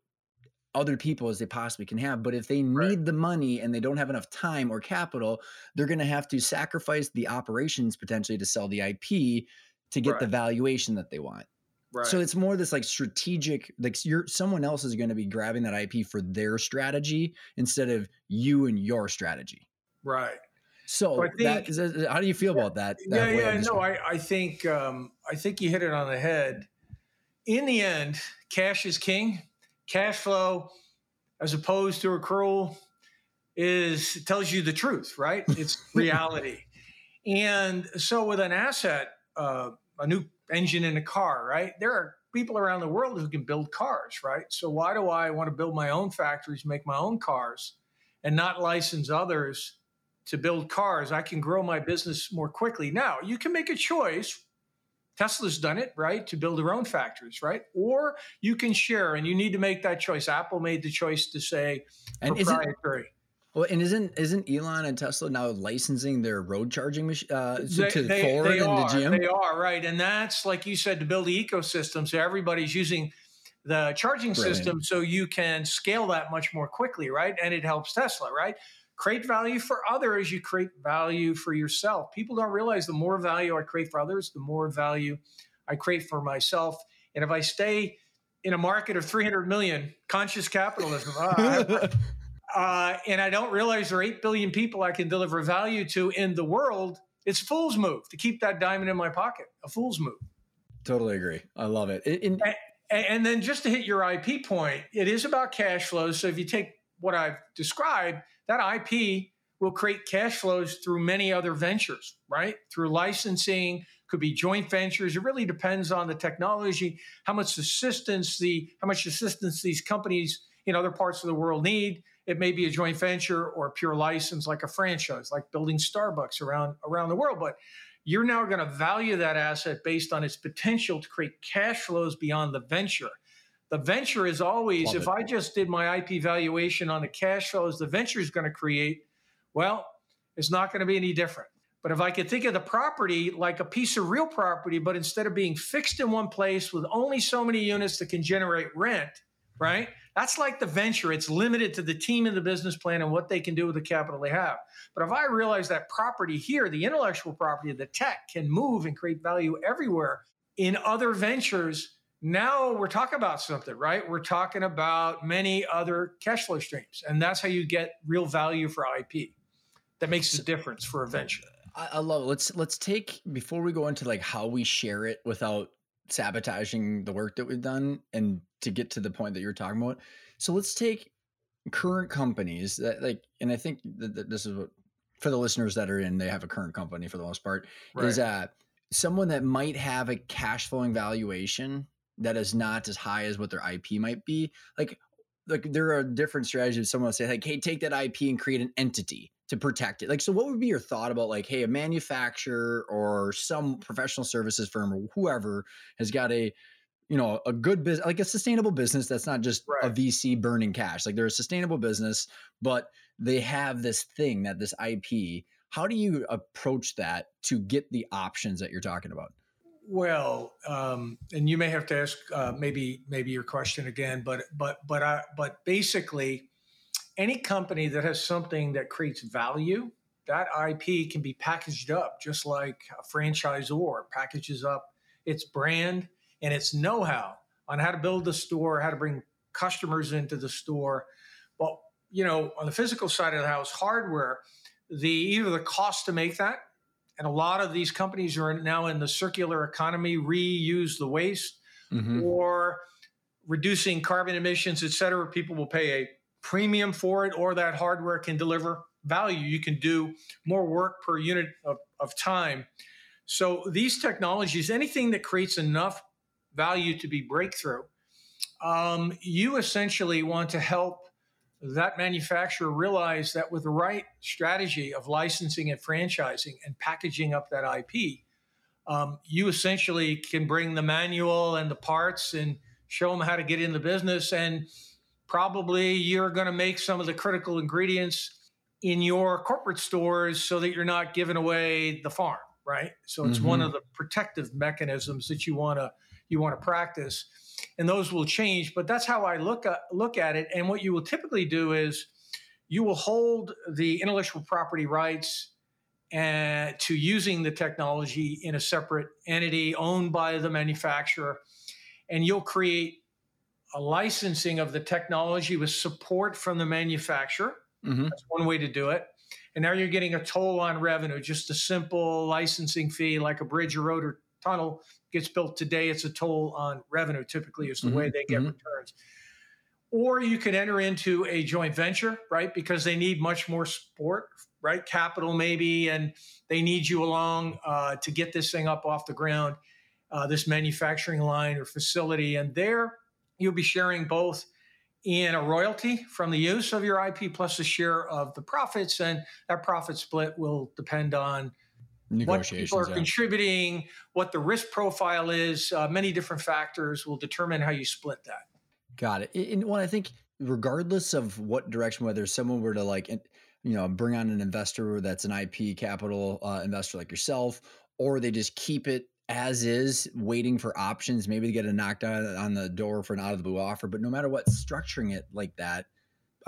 other people as they possibly can have. But if they need right. the money and they don't have enough time or capital, they're going to have to sacrifice the operations potentially to sell the IP to get right. the valuation that they want. Right. So it's more this like strategic, like you're someone else is going to be grabbing that IP for their strategy instead of you and your strategy. Right. So, so think, that is, how do you feel yeah, about that? that yeah, yeah, no, I, I think um, I think you hit it on the head. In the end, cash is king cash flow as opposed to accrual is tells you the truth, right? It's reality. and so with an asset, uh, a new engine in a car, right? There are people around the world who can build cars, right? So why do I want to build my own factories, make my own cars, and not license others to build cars? I can grow my business more quickly. Now, you can make a choice Tesla's done it, right, to build their own factories, right? Or you can share, and you need to make that choice. Apple made the choice to say and proprietary. Well, and isn't isn't Elon and Tesla now licensing their road charging uh, they, to they, Ford they and are, the GM? They are right, and that's like you said to build the ecosystem, so everybody's using the charging Brilliant. system, so you can scale that much more quickly, right? And it helps Tesla, right? Create value for others, you create value for yourself. People don't realize the more value I create for others, the more value I create for myself. And if I stay in a market of 300 million, conscious capitalism, uh, uh, and I don't realize there are 8 billion people I can deliver value to in the world, it's a fool's move to keep that diamond in my pocket. A fool's move. Totally agree. I love it. and, and then just to hit your IP point, it is about cash flows. So if you take what I've described, that IP will create cash flows through many other ventures, right? Through licensing, could be joint ventures. It really depends on the technology, how much assistance the how much assistance these companies in other parts of the world need. It may be a joint venture or a pure license, like a franchise, like building Starbucks around around the world. But you're now going to value that asset based on its potential to create cash flows beyond the venture. The venture is always, Love if it. I just did my IP valuation on the cash flows the venture is going to create, well, it's not going to be any different. But if I could think of the property like a piece of real property, but instead of being fixed in one place with only so many units that can generate rent, right? That's like the venture. It's limited to the team and the business plan and what they can do with the capital they have. But if I realize that property here, the intellectual property, the tech can move and create value everywhere in other ventures, now we're talking about something, right? We're talking about many other cash flow streams. And that's how you get real value for IP. That makes a difference for a venture. I, love it. Let's let's take before we go into like how we share it without sabotaging the work that we've done and to get to the point that you're talking about. So let's take current companies that like and I think that this is what for the listeners that are in they have a current company for the most part right. is uh someone that might have a cash flowing valuation that is not as high as what their IP might be. Like like there are different strategies. Someone will say like, "Hey, take that IP and create an entity." to protect it. Like, so what would be your thought about like, hey, a manufacturer or some professional services firm or whoever has got a, you know, a good business, like a sustainable business that's not just right. a VC burning cash. Like they're a sustainable business, but they have this thing that this IP. How do you approach that to get the options that you're talking about? Well, um, and you may have to ask uh, maybe maybe your question again, but but but I but basically, any company that has something that creates value, that IP can be packaged up just like a franchisor packages up its brand and its know how on how to build the store, how to bring customers into the store. Well, you know, on the physical side of the house, hardware, the either the cost to make that, and a lot of these companies are now in the circular economy, reuse the waste, mm-hmm. or reducing carbon emissions, et cetera. People will pay a premium for it or that hardware can deliver value. You can do more work per unit of, of time. So these technologies, anything that creates enough value to be breakthrough, um, you essentially want to help that manufacturer realized that with the right strategy of licensing and franchising and packaging up that IP, um, you essentially can bring the manual and the parts and show them how to get in the business and probably you're going to make some of the critical ingredients in your corporate stores so that you're not giving away the farm right so it's mm-hmm. one of the protective mechanisms that you want to you want to practice and those will change but that's how i look at look at it and what you will typically do is you will hold the intellectual property rights and to using the technology in a separate entity owned by the manufacturer and you'll create a licensing of the technology with support from the manufacturer. Mm-hmm. That's one way to do it. And now you're getting a toll on revenue, just a simple licensing fee like a bridge or road or tunnel gets built today. It's a toll on revenue, typically, is the mm-hmm. way they get mm-hmm. returns. Or you could enter into a joint venture, right? Because they need much more support, right? Capital, maybe, and they need you along uh, to get this thing up off the ground, uh, this manufacturing line or facility. And there, you'll be sharing both in a royalty from the use of your IP plus a share of the profits, and that profit split will depend on what people are yeah. contributing, what the risk profile is, uh, many different factors will determine how you split that. Got it. And well, I think regardless of what direction, whether someone were to like, you know, bring on an investor that's an IP capital uh, investor like yourself, or they just keep it as is, waiting for options, maybe to get a knockdown on the door for an out of the blue offer. But no matter what, structuring it like that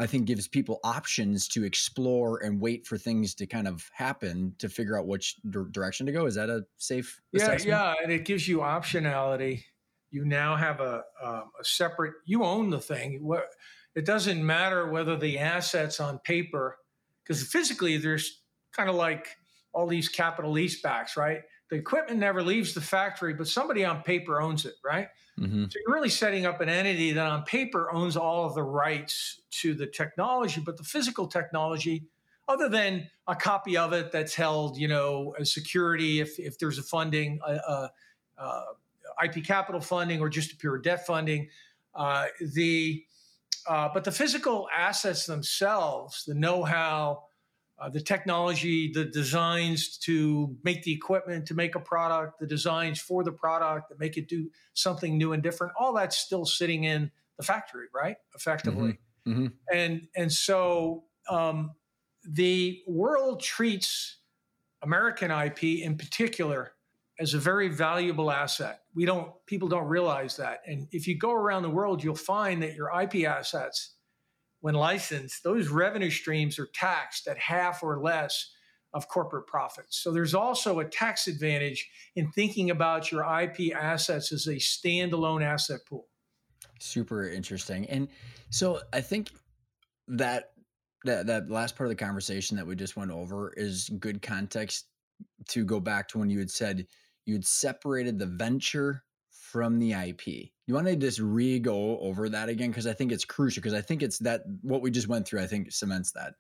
I think gives people options to explore and wait for things to kind of happen to figure out which d- direction to go. Is that a safe? Yeah, assessment? yeah, and it gives you optionality. You now have a, um, a separate. You own the thing. What it doesn't matter whether the assets on paper, because physically there's kind of like all these capital lease backs, right? The equipment never leaves the factory, but somebody on paper owns it, right? Mm-hmm. So you're really setting up an entity that on paper owns all of the rights to the technology, but the physical technology, other than a copy of it that's held, you know, as security if, if there's a funding, uh, uh, IP capital funding or just a pure debt funding, uh, the uh, but the physical assets themselves, the know-how, uh, the technology, the designs to make the equipment to make a product, the designs for the product that make it do something new and different. All that's still sitting in the factory, right? Effectively, mm-hmm. Mm-hmm. and and so um, the world treats American IP in particular as a very valuable asset. We don't people don't realize that, and if you go around the world, you'll find that your IP assets when licensed, those revenue streams are taxed at half or less of corporate profits. So there's also a tax advantage in thinking about your IP assets as a standalone asset pool. Super interesting. And so I think that that that last part of the conversation that we just went over is good context to go back to when you had said you had separated the venture from the IP. You want to just re go over that again because I think it's crucial because I think it's that what we just went through. I think cements that.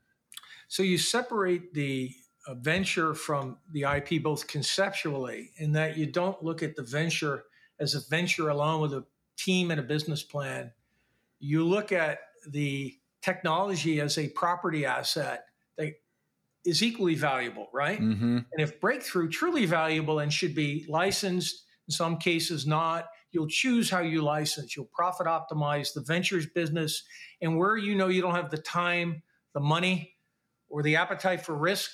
So you separate the uh, venture from the IP both conceptually in that you don't look at the venture as a venture alone with a team and a business plan. You look at the technology as a property asset that is equally valuable, right? Mm-hmm. And if breakthrough truly valuable and should be licensed in some cases not. You'll choose how you license. You'll profit optimize the ventures business. And where you know you don't have the time, the money, or the appetite for risk,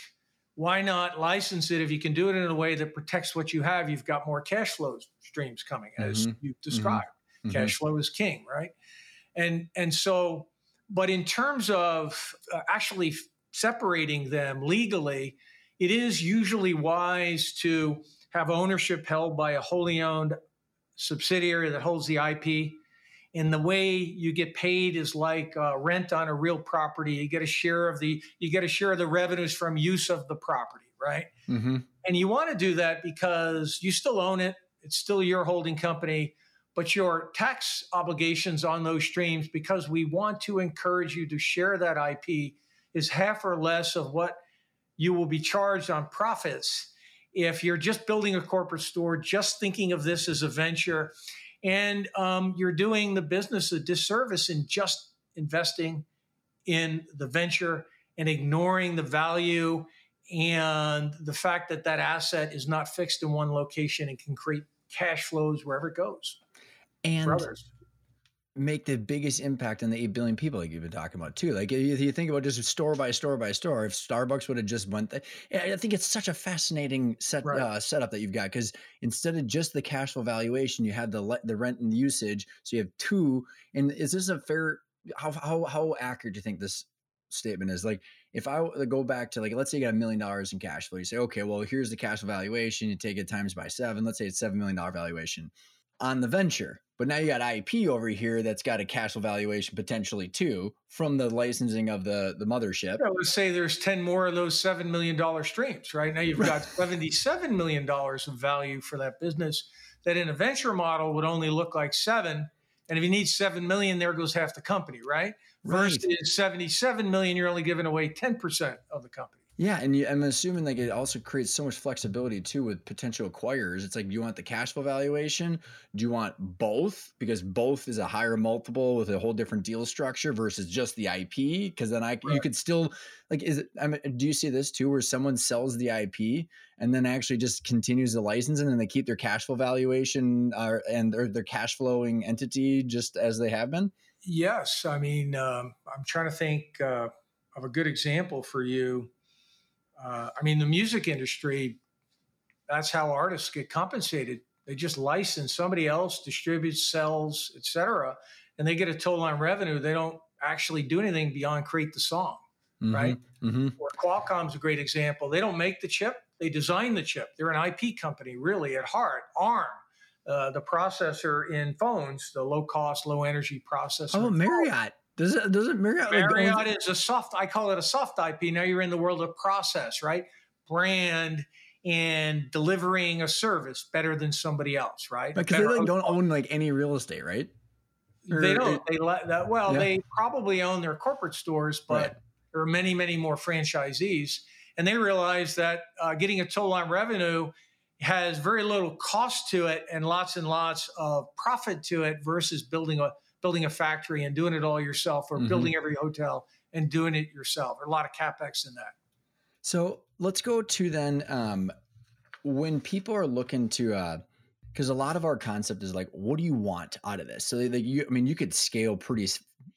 why not license it if you can do it in a way that protects what you have? You've got more cash flow streams coming, as mm-hmm. you've described. Mm-hmm. Cash flow is king, right? And and so, but in terms of uh, actually separating them legally, it is usually wise to have ownership held by a wholly owned subsidiary that holds the IP. And the way you get paid is like uh, rent on a real property. You get a share of the you get a share of the revenues from use of the property, right? Mm-hmm. And you want to do that because you still own it. It's still your holding company, but your tax obligations on those streams, because we want to encourage you to share that IP, is half or less of what you will be charged on profits if you're just building a corporate store, just thinking of this as a venture, and um, you're doing the business a disservice in just investing in the venture and ignoring the value and the fact that that asset is not fixed in one location and can create cash flows wherever it goes. And make the biggest impact on the 8 billion people like you've been talking about too. Like if you think about just store by store by store if starbucks would have just went i think it's such a fascinating set right. uh, setup that you've got because instead of just the cash flow valuation you have the the rent and usage so you have two and is this a fair how how, how accurate do you think this statement is? Like if i go back to like let's say you got a million dollars in cash flow you say okay well here's the cash flow valuation you take it times by seven let's say it's seven million dollar valuation on the venture but now you got IP over here that's got a cash valuation potentially too from the licensing of the the mothership. Yeah, let's say there's 10 more of those $7 million streams, right? Now you've got $77 million of value for that business that in a venture model would only look like seven. And if you need 7 million, there goes half the company, right? right. Versus 77 million, you're only giving away 10% of the company. Yeah, and you, I'm assuming like it also creates so much flexibility too with potential acquirers. It's like, do you want the cash flow valuation? Do you want both? Because both is a higher multiple with a whole different deal structure versus just the IP. Because then I right. you could still like, is it? I mean, do you see this too, where someone sells the IP and then actually just continues the license and then they keep their cash flow valuation uh, and or their cash flowing entity just as they have been? Yes, I mean, um, I'm trying to think uh, of a good example for you uh, I mean, the music industry, that's how artists get compensated. They just license somebody else, distributes, sells, etc., and they get a total on revenue. They don't actually do anything beyond create the song, mm-hmm, right? Mm-hmm. Or Qualcomm's a great example. They don't make the chip; they design the chip. They're an IP company, really at heart. ARM, uh, the processor in phones, the low cost, low energy processor. Oh, Marriott. Does it does it Marriott? Marriott like, is a soft. I call it a soft IP. Now you're in the world of process, right? Brand and delivering a service better than somebody else, right? Because they like, don't own like any real estate, right? Or, they don't. They let that. Well, yeah. they probably own their corporate stores, but right. there are many, many more franchisees, and they realize that uh, getting a total on revenue has very little cost to it and lots and lots of profit to it versus building a building a factory and doing it all yourself or mm-hmm. building every hotel and doing it yourself. Or a lot of capex in that. So let's go to then um, when people are looking to, because uh, a lot of our concept is like, what do you want out of this? So like you, I mean, you could scale pretty,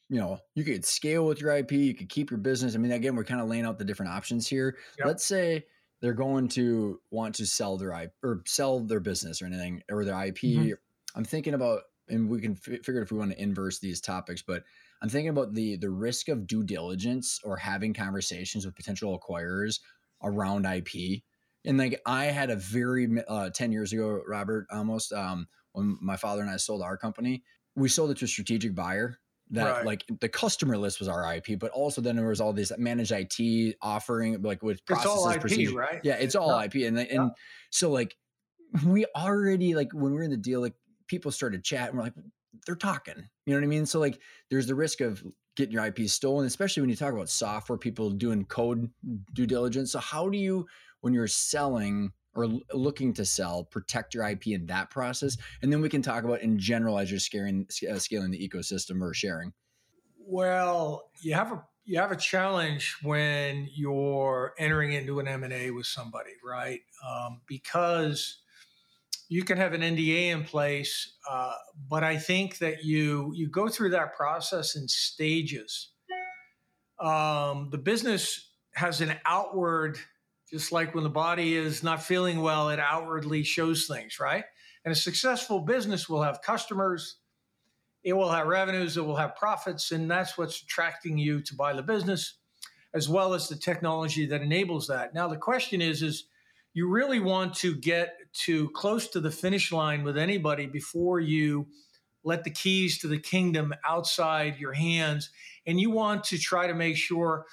you know, you could scale with your IP, you could keep your business. I mean, again, we're kind of laying out the different options here. Yep. Let's say they're going to want to sell their IP or sell their business or anything or their IP. Mm-hmm. I'm thinking about and we can f- figure if we want to inverse these topics, but I'm thinking about the the risk of due diligence or having conversations with potential acquirers around IP. And like I had a very uh, ten years ago, Robert, almost um, when my father and I sold our company, we sold it to a strategic buyer that right. like the customer list was our IP, but also then there was all this managed IT offering, like with processes, it's all IP, procedure. right? Yeah, it's all yeah. IP, and and yeah. so like we already like when we we're in the deal, like people started chatting. We're like, they're talking. You know what I mean? So like, there's the risk of getting your IP stolen, especially when you talk about software, people doing code due diligence. So how do you, when you're selling or looking to sell, protect your IP in that process? And then we can talk about in general as you're scaling uh, scaling the ecosystem or sharing. Well, you have a you have a challenge when you're entering into an M and A with somebody, right? Um, because you can have an NDA in place, uh, but I think that you you go through that process in stages. Um, the business has an outward, just like when the body is not feeling well, it outwardly shows things, right? And a successful business will have customers, it will have revenues, it will have profits, and that's what's attracting you to buy the business, as well as the technology that enables that. Now the question is, is you really want to get to close to the finish line with anybody before you let the keys to the kingdom outside your hands. And you want to try to make sure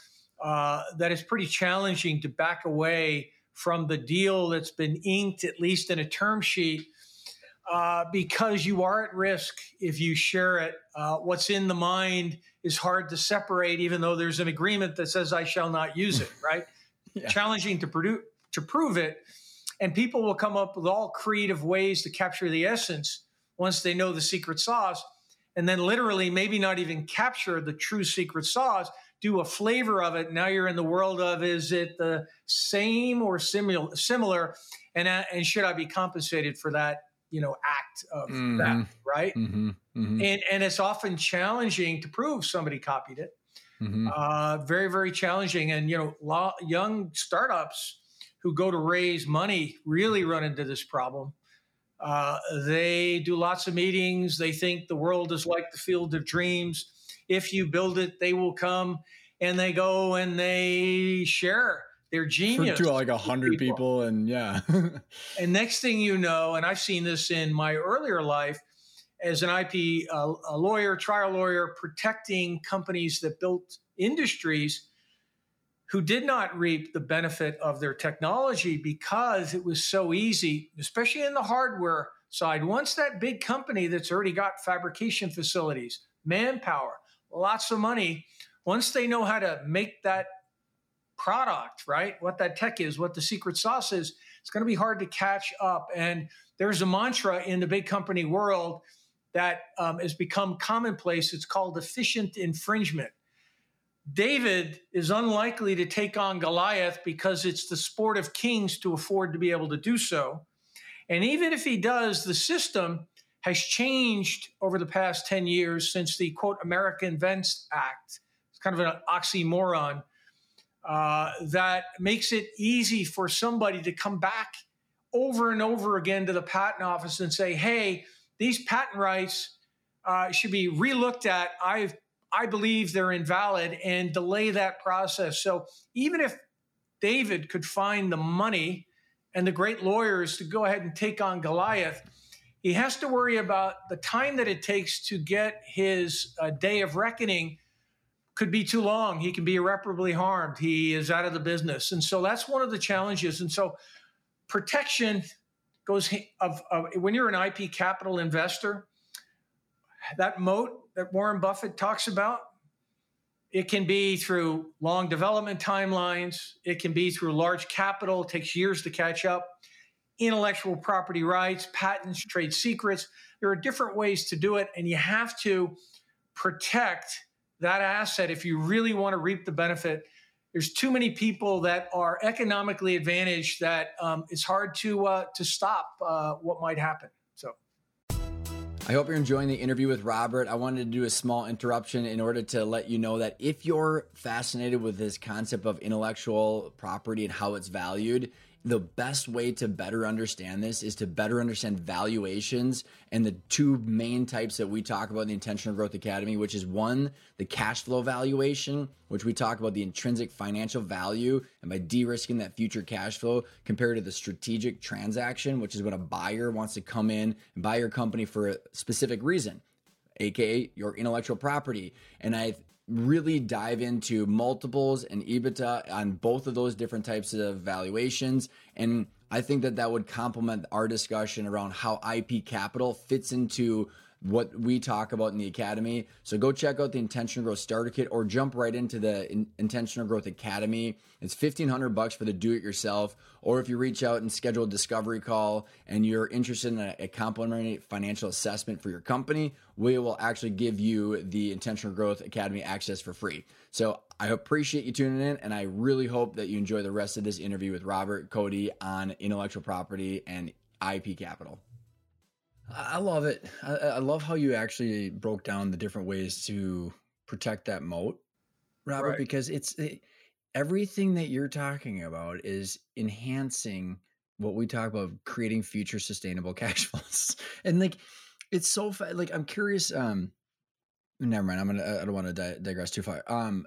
uh, that it's pretty challenging to back away from the deal that's been inked, at least in a term sheet, uh, because you are at risk if you share it. Uh, what's in the mind is hard to separate, even though there's an agreement that says I shall not use it, right? yeah. Challenging to, produ- to prove it and people will come up with all creative ways to capture the essence once they know the secret sauce. And then literally, maybe not even capture the true secret sauce, do a flavor of it. Now you're in the world of is it the same or similar? Similar, and uh, and should I be compensated for that? You know, act of mm-hmm. that, right? Mm-hmm. Mm-hmm. And and it's often challenging to prove somebody copied it. Mm-hmm. Uh, very very challenging, and you know, law, young startups who go to raise money really run into this problem. Uh, they do lots of meetings. They think the world is like the field of dreams. If you build it, they will come. And they go and they share their genius to like a hundred people. people. and yeah. and next thing you know, and I've seen this in my earlier life as an IP uh, a lawyer, trial lawyer, protecting companies that built industries who did not reap the benefit of their technology because it was so easy, especially in the hardware side. Once that big company that's already got fabrication facilities, manpower, lots of money, once they know how to make that product, right? What that tech is, what the secret sauce is, it's going to be hard to catch up. And there's a mantra in the big company world that um, has become commonplace. It's called efficient infringement. David is unlikely to take on Goliath because it's the sport of kings to afford to be able to do so. And even if he does, the system has changed over the past 10 years since the quote America Invents Act. It's kind of an oxymoron uh, that makes it easy for somebody to come back over and over again to the patent office and say, hey, these patent rights uh, should be relooked at. I I believe they're invalid and delay that process. So even if David could find the money and the great lawyers to go ahead and take on Goliath, he has to worry about the time that it takes to get his uh, day of reckoning could be too long. He can be irreparably harmed. He is out of the business. And so that's one of the challenges. And so protection goes of, of when you're an IP capital investor, that moat that Warren Buffett talks about, it can be through long development timelines, it can be through large capital, it takes years to catch up, intellectual property rights, patents, trade secrets. There are different ways to do it, and you have to protect that asset if you really want to reap the benefit there's too many people that are economically advantaged that um, it's hard to uh, to stop uh, what might happen. I hope you're enjoying the interview with Robert. I wanted to do a small interruption in order to let you know that if you're fascinated with this concept of intellectual property and how it's valued, the best way to better understand this is to better understand valuations and the two main types that we talk about in the Intentional Growth Academy, which is one, the cash flow valuation, which we talk about the intrinsic financial value, and by de risking that future cash flow compared to the strategic transaction, which is when a buyer wants to come in and buy your company for a specific reason, aka your intellectual property. And I really dive into multiples and EBITDA on both of those different types of valuations. And I think that that would complement our discussion around how IP capital fits into what we talk about in the academy. So go check out the Intentional Growth Starter Kit or jump right into the in- Intentional Growth Academy. It's 1500 bucks for the do it yourself or if you reach out and schedule a discovery call and you're interested in a, a complimentary financial assessment for your company, we will actually give you the Intentional Growth Academy access for free. So I appreciate you tuning in and I really hope that you enjoy the rest of this interview with Robert Cote on intellectual property and IP capital. I love it. I, I, love how you actually broke down the different ways to protect that moat, Robert, right. because it's it, everything that you're talking about is enhancing what we talk about creating future sustainable cash flows. and like, it's so fa- like, I'm curious. Um, never mind. I'm gonna, I don't want to di- digress too far. Um,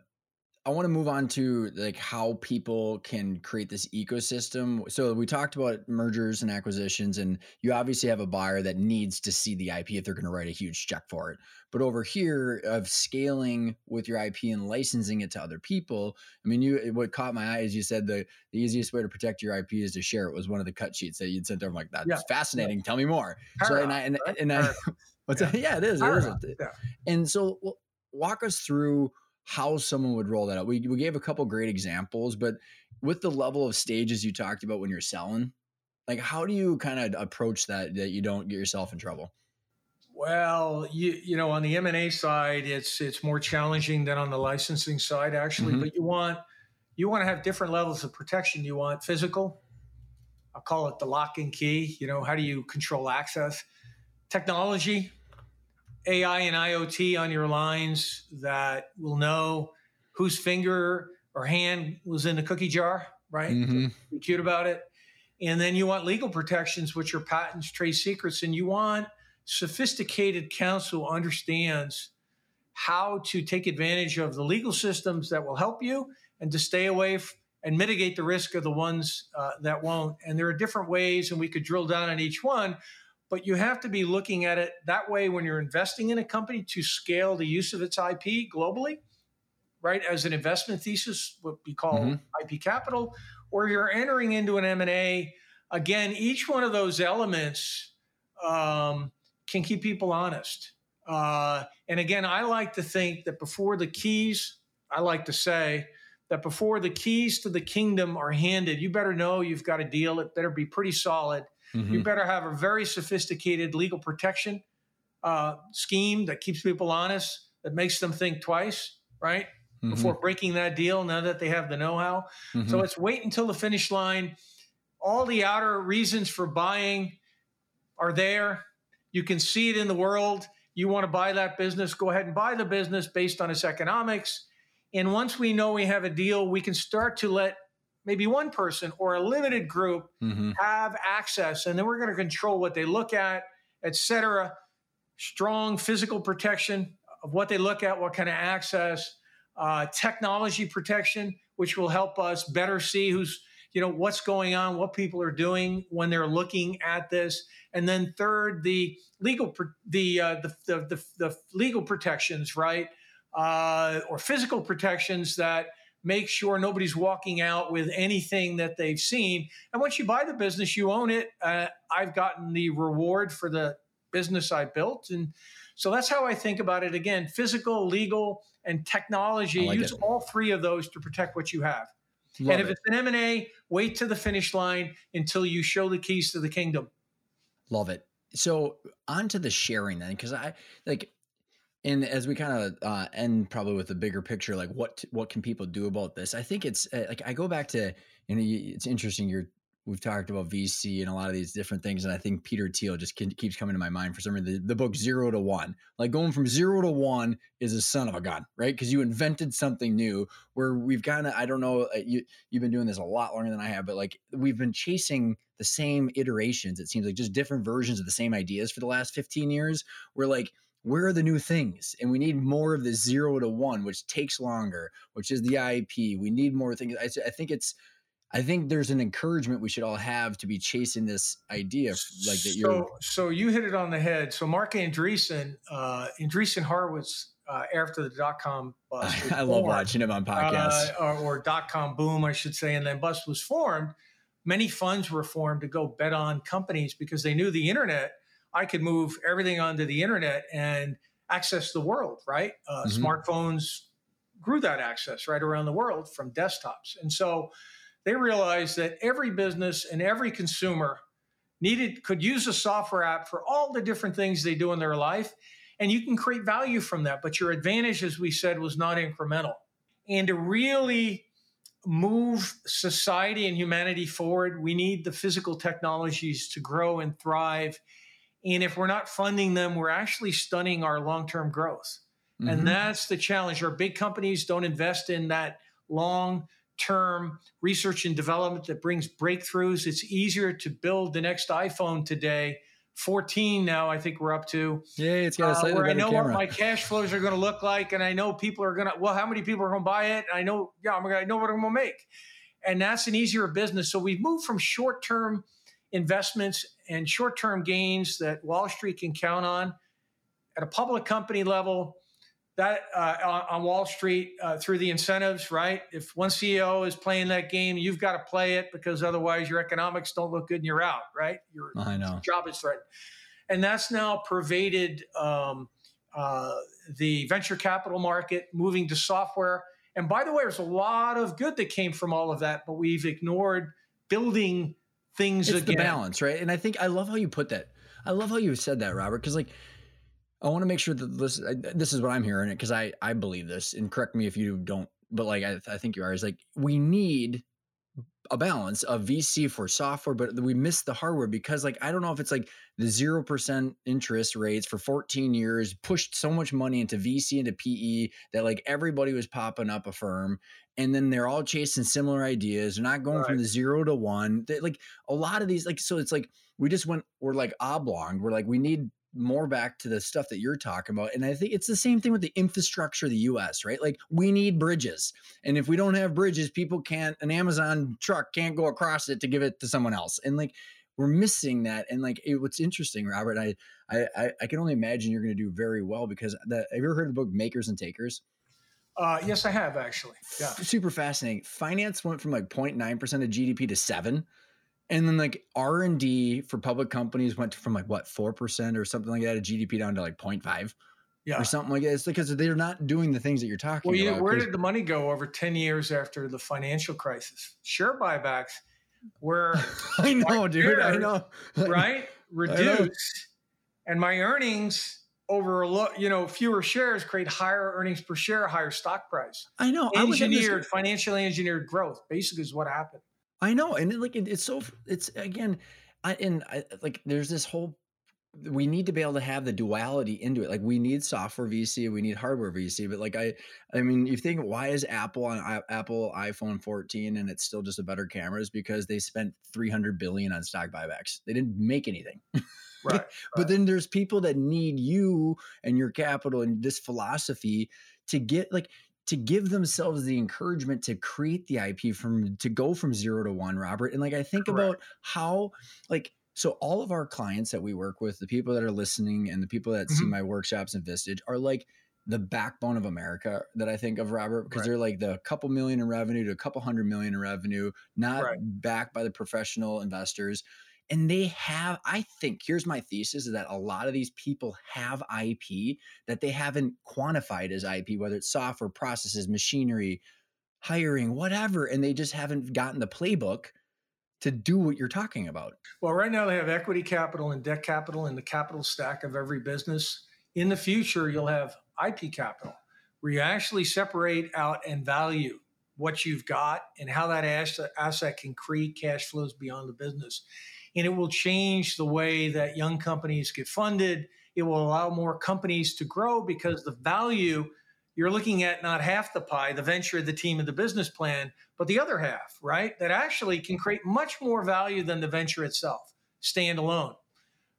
I want to move on to like how people can create this ecosystem. So we talked about mergers and acquisitions, and you obviously have a buyer that needs to see the IP if they're going to write a huge check for it. But over here, of scaling with your IP and licensing it to other people, I mean, you what caught my eye is you said the the easiest way to protect your IP is to share it. Was one of the cut sheets that you'd sent over. I'm like, that's yeah. fascinating. Yeah. Tell me more. so and I and, and I, what's yeah. that? Yeah, it is. It is. Yeah. And so well, walk us through how someone would roll that out. We, we gave a couple great examples, but with the level of stages you talked about when you're selling, like how do you kind of approach that that you don't get yourself in trouble? Well, you you know, on the M and A side, it's it's more challenging than on the licensing side, actually. Mm-hmm. But you want you want to have different levels of protection. You want physical. I'll call it the lock and key. You know, how do you control access? Technology. AI and IoT on your lines that will know whose finger or hand was in the cookie jar, right? Mm-hmm. Be cute about it. And then you want legal protections, which are patents, trade secrets, and you want sophisticated counsel who understands how to take advantage of the legal systems that will help you and to stay away f- and mitigate the risk of the ones uh, that won't. And there are different ways, and we could drill down on each one but you have to be looking at it that way when you're investing in a company to scale the use of its IP globally, right? As an investment thesis, what we call mm-hmm. IP capital, or you're entering into an M&A. Again, each one of those elements um, can keep people honest. Uh, and again, I like to think that before the keys, I like to say that before the keys to the kingdom are handed, you better know you've got a deal. It better be pretty solid. Mm-hmm. You better have a very sophisticated legal protection uh, scheme that keeps people honest, that makes them think twice, right? Mm-hmm. Before breaking that deal, now that they have the know how. Mm-hmm. So let's wait until the finish line. All the outer reasons for buying are there. You can see it in the world. You want to buy that business, go ahead and buy the business based on its economics. And once we know we have a deal, we can start to let maybe one person or a limited group mm-hmm. have access. And then we're going to control what they look at, et cetera. Strong physical protection of what they look at, what kind of access, uh, technology protection, which will help us better see who's you know what's going on what people are doing when they're looking at this and then third the legal the uh, the, the, the, the, legal protections right uh, or physical protections that make sure nobody's walking out with anything that they've seen and once you buy the business you own it uh, i've gotten the reward for the business i built and so that's how i think about it again physical legal and technology like use it. all three of those to protect what you have Love and if it. it's an M&A, wait to the finish line until you show the keys to the kingdom. Love it. So on to the sharing then, because I like, and as we kind of uh, end probably with the bigger picture, like what what can people do about this? I think it's uh, like I go back to you know it's interesting. You're we've talked about VC and a lot of these different things, and I think Peter Thiel just keeps coming to my mind for some reason. The, the book Zero to One, like going from zero to one, is a son of a gun, right? Because you invented something new. Where we've kind of, I don't know, uh, you you've been doing this a lot longer than I have, but like we've been chasing the same iterations. It seems like just different versions of the same ideas for the last fifteen years. We're like where are the new things? And we need more of the zero to one, which takes longer, which is the IP. We need more things. I, I think it's I think there's an encouragement we should all have to be chasing this idea, like that. You're so, so you hit it on the head. So Marc Andreessen, uh, Andreessen Horowitz, uh, after the dot com bust, I love watching him on podcasts uh, or, or dot com boom, I should say, and then bust was formed. Many funds were formed to go bet on companies because they knew the internet. I could move everything onto the internet and access the world. Right, uh, mm-hmm. smartphones grew that access right around the world from desktops, and so they realized that every business and every consumer needed could use a software app for all the different things they do in their life and you can create value from that but your advantage as we said was not incremental and to really move society and humanity forward we need the physical technologies to grow and thrive and if we're not funding them we're actually stunning our long-term growth mm-hmm. and that's the challenge our big companies don't invest in that long term research and development that brings breakthroughs. It's easier to build the next iPhone today. 14 now, I think we're up to. Yeah, it's got a uh, slightly uh, where I know camera. what my cash flows are going to look like, and I know people are going to. Well, how many people are going to buy it? I know. Yeah, I'm going to know what I'm going to make, and that's an easier business. So we've moved from short term investments and short term gains that Wall Street can count on at a public company level that uh, on, on, Wall Street uh, through the incentives, right? If one CEO is playing that game, you've got to play it because otherwise your economics don't look good and you're out, right? Your I know. job is threatened. And that's now pervaded um, uh, the venture capital market, moving to software. And by the way, there's a lot of good that came from all of that, but we've ignored building things it's again. the balance, right? And I think I love how you put that. I love how you said that, Robert, because like I want to make sure that this this is what I'm hearing it because I I believe this and correct me if you don't, but like I, I think you are is like we need a balance of VC for software, but we missed the hardware because like I don't know if it's like the zero percent interest rates for 14 years pushed so much money into VC into PE that like everybody was popping up a firm and then they're all chasing similar ideas. They're not going right. from the zero to one. They, like a lot of these, like so it's like we just went we're like oblong. We're like we need more back to the stuff that you're talking about. And I think it's the same thing with the infrastructure of the US, right? Like we need bridges. And if we don't have bridges, people can't, an Amazon truck can't go across it to give it to someone else. And like, we're missing that. And like, it, what's interesting, Robert, I, I, I can only imagine you're going to do very well because that, have you ever heard of the book Makers and Takers? Uh, yes, I have actually. Yeah. Super fascinating. Finance went from like 0.9% of GDP to seven and then like R and D for public companies went from like what four percent or something like that of GDP down to like 0.5. Yeah. or something like that. It's because they're not doing the things that you're talking Well, you, about. where 'cause- did the money go over 10 years after the financial crisis? Share buybacks were, I know, dude. I know. right, reduced. And my earnings over a lo- you know fewer shares create higher earnings per share, higher stock price. I know. I Engineered, financially engineered growth basically is what happened. I know, and it, like it, it's so it's again, I and I like there's this whole. We need to be able to have the duality into it. Like we need software VC, we need hardware VC. But like I, I mean, you think why is Apple on I- Apple iPhone 14 and it's still just a better camera? Is because they spent 300 billion on stock buybacks. They didn't make anything. Right. But then there's people that need you and your capital and this philosophy to get like to give themselves the encouragement to create the IP from to go from zero to one, Robert. And like I think Correct. about how like so all of our clients that we work with, the people that are listening and the people that see Mhm. my workshops and Vistage are like the backbone of America that I think of, Robert, because Right. they're like the couple million in revenue to a couple hundred million in revenue, not Right. backed by the professional investors and they have i think here's my thesis is that a lot of these people have ip that they haven't quantified as ip whether it's software processes machinery hiring whatever and they just haven't gotten the playbook to do what you're talking about Well, right now they have equity capital and debt capital in the capital stack of every business. In the future, you'll have IP capital where you actually separate out and value what you've got and how that asset, can create cash flows beyond the business. And it will change the way that young companies get funded. It will allow more companies to grow because the value you're looking at not half the pie, the venture, the team, and the business plan, but the other half, right? That actually can create much more value than the venture itself, standalone,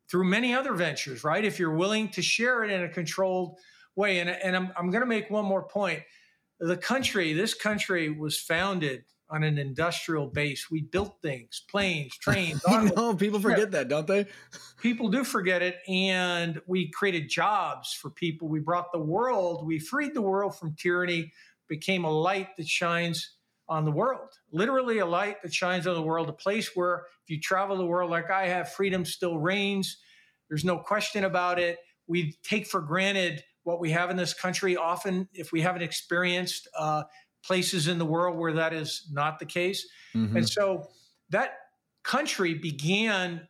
through many other ventures, right? If you're willing to share it in a controlled way. And, and I'm, I'm going to make one more point. The country, this country was founded on an industrial base. We built things, planes, trains, know people forget that don't they? People do forget it and we created jobs for people. We brought the world we freed the world from tyranny became a light that shines on the world literally a light that shines on the world a place where if you travel the world like i have freedom still reigns. There's no question about it. We take for granted what we have in this country. Often if we haven't experienced uh, places in the world where that is not the case Mhm. and so that country began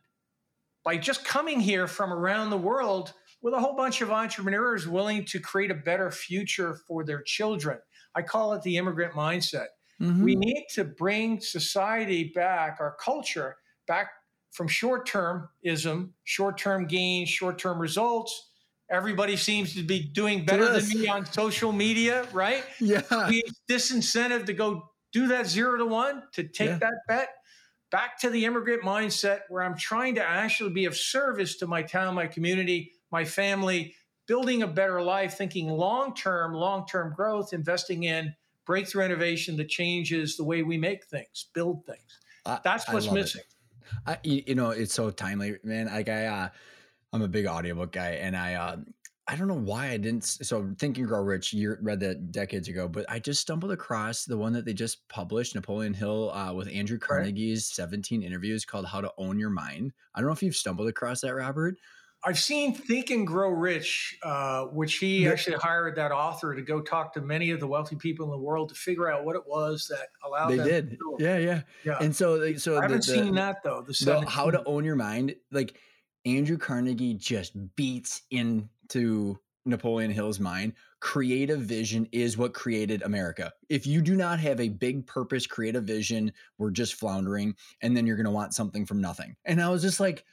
by just coming here from around the world with a whole bunch of entrepreneurs willing to create a better future for their children. I call it the immigrant mindset. Mhm. We need to bring society back, our culture back from short termism, short term gains, short term results. Everybody seems to be doing better than me on social media, right? yeah we disincentive to go do that zero to one to take Yeah. that bet back to the immigrant mindset where i'm trying to actually be of service to my town my community my family building a better life thinking long term long term growth investing in breakthrough innovation that changes the way we make things build things that's what's missing I, you you know, it's so timely, man. Like I, uh, I'm a big audiobook guy, and I, uh, I don't know why I didn't. So Think and Grow Rich, you read that decades ago, but I just stumbled across the one that they just published, Napoleon Hill, uh, with Andrew Carnegie's 17 interviews called "How to Own Your Mind." I don't know if you've stumbled across that, Robert. i've seen think and grow rich uh, which he actually hired that author to go talk to many of the wealthy people in the world to figure out what it was that allowed they them to did, do it. yeah, yeah. yeah And so, so I the- haven't the- seen that though. The, the 17. how to own your mind like andrew carnegie just beats into napoleon hill's mind. Creative vision is what created america. If you do not have a big purpose creative vision we're just floundering and then you're going to want something from nothing. And i was just like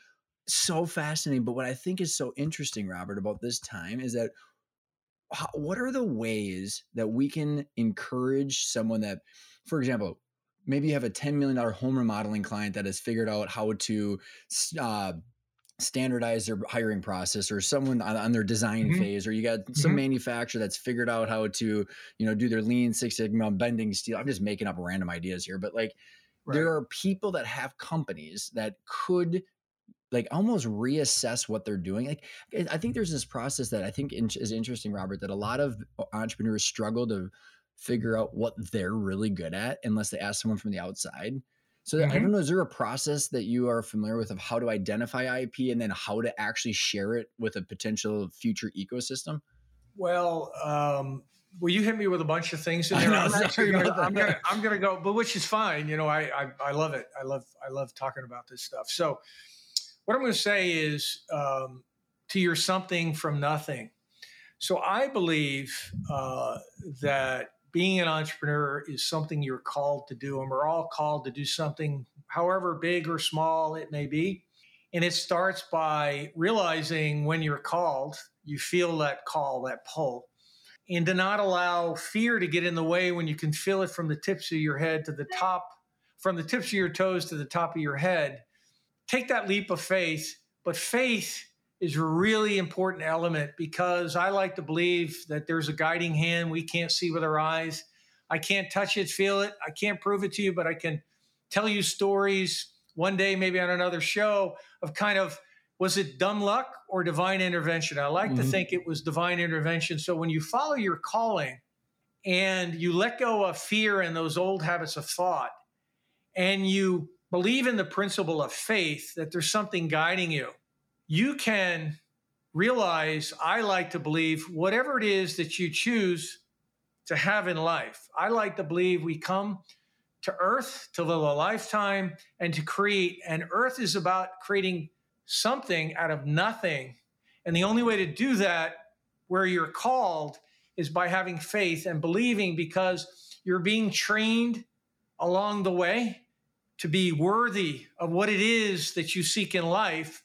so fascinating but what i think is so interesting robert about this time is that how, what are the ways that we can encourage someone that for example maybe you have a $10 million home remodeling client that has figured out how to uh, standardize their hiring process or someone on, on their design Mhm. phase or you got some Mhm. manufacturer that's figured out how to you know do their lean six sigma bending steel i'm just making up random ideas here but like there are people that have companies that could like almost reassess what they're doing like I- i think there's this process that i think in- is interesting robert that a lot of entrepreneurs struggle to figure out what they're really good at unless they ask someone from the outside so I Mhm. don't know, is there a process that you are familiar with of how to identify IP and then how to actually share it with a potential future ecosystem? Well, um, well, you hit me with a bunch of things in there. know, I'm, gonna, I'm, gonna, I'm gonna go, but which is fine. You know, I, I I love it. I love I love talking about this stuff. So, what I'm going to say is um, to your something from nothing. So I believe uh, that being an entrepreneur is something you're called to do, and we're all called to do something, however big or small it may be. And it starts by realizing when you're called, you feel that call, that pull, and to not allow fear to get in the way when you can feel it from the tips of your head to the top, from the tips of your toes to the top of your head. Take that leap of faith, but faith is a really important element because I like to believe that there's a guiding hand we can't see with our eyes. I can't touch it, feel it. I can't prove it to you, but I can tell you stories one day, maybe on another show, of kind of was it dumb luck or divine intervention? I like to Mhm. think it was divine intervention. So when you follow your calling and you let go of fear and those old habits of thought, and you believe in the principle of faith that there's something guiding you, you can realize, I like to believe, whatever it is that you choose to have in life. I like to believe we come to earth to live a lifetime and to create, and earth is about creating something out of nothing. And the only way to do that, where you're called, is by having faith and believing because you're being trained along the way to be worthy of what it is that you seek in life.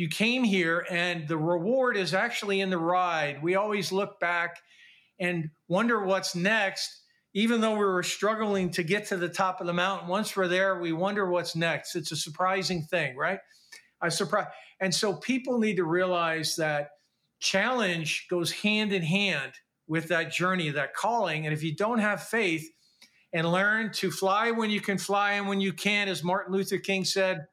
You came here, and the reward is actually in the ride. We always look back and wonder what's next, even though we were struggling to get to the top of the mountain. Once we're there, we wonder what's next. It's a surprising thing, right? A surprise. And so people need to realize that challenge goes hand in hand with that journey, that calling. And if you don't have faith and learn to fly when you can fly and when you can, as Martin Luther King said,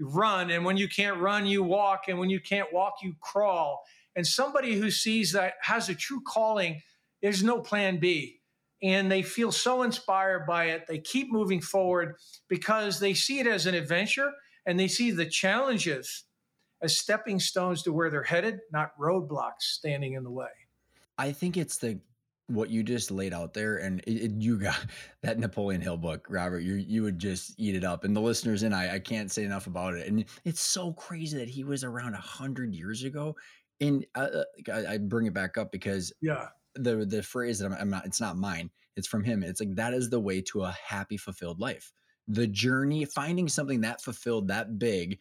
run. And when you can't run, you walk. And when you can't walk, you crawl. And somebody who sees that has a true calling, there's no plan B. And they feel so inspired by it. They keep moving forward because they see it as an adventure and they see the challenges as stepping stones to where they're headed, not roadblocks standing in the way. I think it's the what you just laid out there, and it, it- you got that Napoleon Hill book, Robert. You you would just eat it up, and the listeners and I, I can't say enough about it. And it's so crazy that he was around a hundred years ago. And uh, uh, I, I bring it back up because Yeah. the the phrase that I'm, I'm not, it's not mine. It's from him. It's like that is the way to a happy, fulfilled life. The journey, finding something that fulfilled, that big,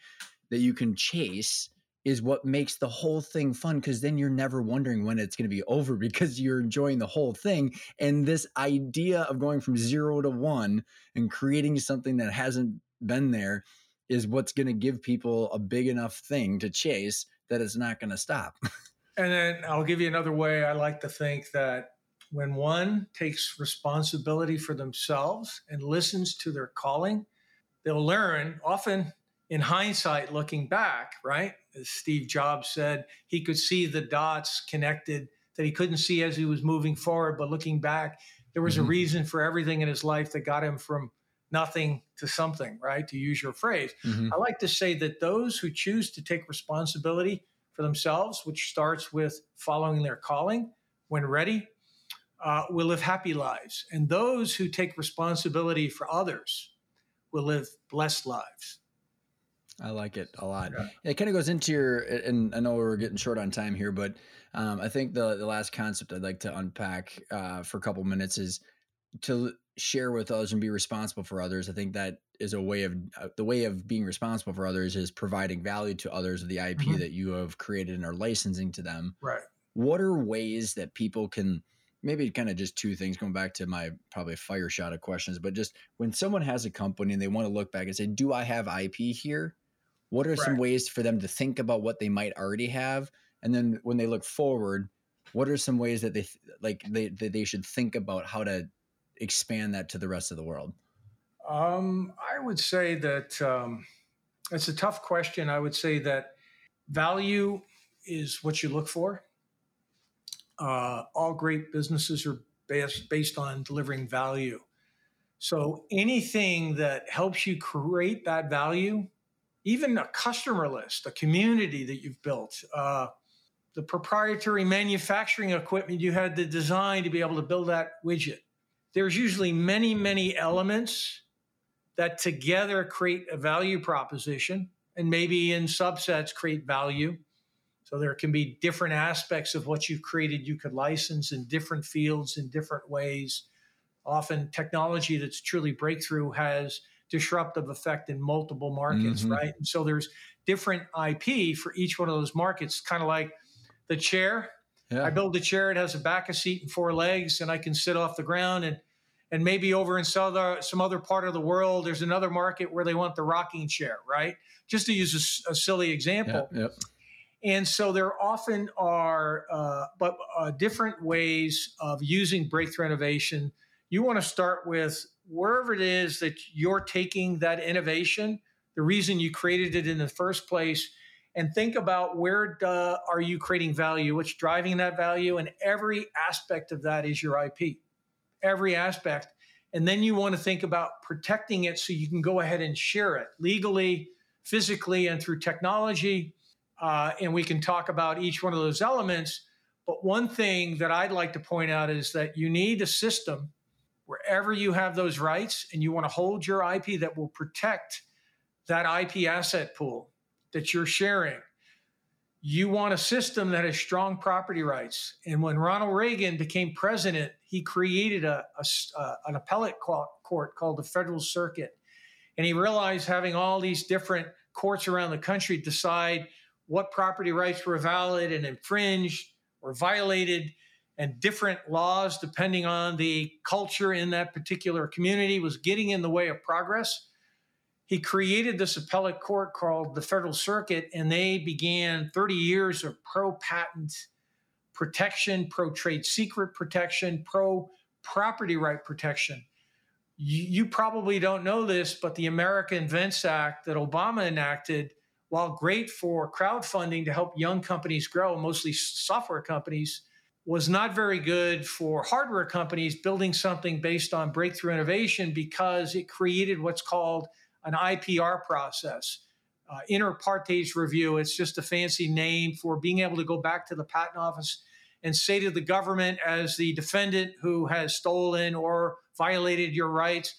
that you can chase is what makes the whole thing fun because then you're never wondering when it's going to be over because you're enjoying the whole thing. And this idea of going from zero to one and creating something that hasn't been there is what's going to give people a big enough thing to chase that it's not going to stop. And then I'll give you another way I like to think that when one takes responsibility for themselves and listens to their calling, they'll learn, often in hindsight, looking back, right? As Steve Jobs said, he could see the dots connected that he couldn't see as he was moving forward. But looking back, there was a Mhm. reason for everything in his life that got him from nothing to something, right? To use your phrase. Mhm. I like to say that those who choose to take responsibility for themselves, which starts with following their calling when ready, uh, will live happy lives. And those who take responsibility for others will live blessed lives. I like it a lot. Yeah. It kind of goes into your, and I know we're getting short on time here, but um, I think the the last concept I'd like to unpack uh, for a couple minutes is to share with others and be responsible for others. I think that is a way of uh, the way of being responsible for others is providing value to others of the IP Mhm. that you have created and are licensing to them. Right. What are ways that people can maybe kind of just two things going back to my probably fire shot of questions, but just when someone has a company and they want to look back and say, "Do I have IP here?" What are some ways for them to think about what they might already have, and then when they look forward, what are some ways that they th- like they that they should think about how to expand that to the rest of the world? Um, I would say that um, it's a tough question. I would say that value is what you look for. Uh, all great businesses are based, based on delivering value. So anything that helps you create that value, even a customer list, a community that you've built, uh, the proprietary manufacturing equipment you had to design to be able to build that widget. There's usually many, many elements that together create a value proposition and maybe in subsets create value. So there can be different aspects of what you've created you could license in different fields in different ways. Often technology that's truly breakthrough has disruptive effect in multiple markets, mm-hmm. right? And so there's different IP for each one of those markets, kind of like the chair. Yeah. I build a chair, it has a back, a seat, and four legs, and I can sit off the ground and and maybe over in some other, some other part of the world, there's another market where they want the rocking chair, right? Just to use a, a silly example. And so there often are, uh, but uh, different ways of using breakthrough innovation. You want to start with wherever it is that you're taking that innovation, the reason you created it in the first place, and think about where uh, are you creating value, what's driving that value, and every aspect of that is your IP, every aspect. And then you want to think about protecting it so you can go ahead and share it legally, physically, and through technology. Uh, and we can talk about each one of those elements. But one thing that I'd like to point out is that you need a system wherever you have those rights and you want to hold your IP that will protect that IP asset pool that you're sharing. You want a system that has strong property rights. And when Ronald Reagan became president, he created a, a an appellate court called the Federal Circuit. And he realized having all these different courts around the country decide what property rights were valid and infringed or violated and different laws depending on the culture in that particular community was getting in the way of progress he created this appellate court called the Federal Circuit, and they began 30 years of pro patent protection, pro trade secret protection, pro property right protection. You, probably don't know this, but the America Invents Act that Obama enacted, while great for crowdfunding to help young companies grow, mostly software companies, was not very good for hardware companies building something based on breakthrough innovation because it created what's called an IPR process. Uh, inter partes review, it's just a fancy name for being able to go back to the patent office and say to the government, as the defendant who has stolen or violated your rights,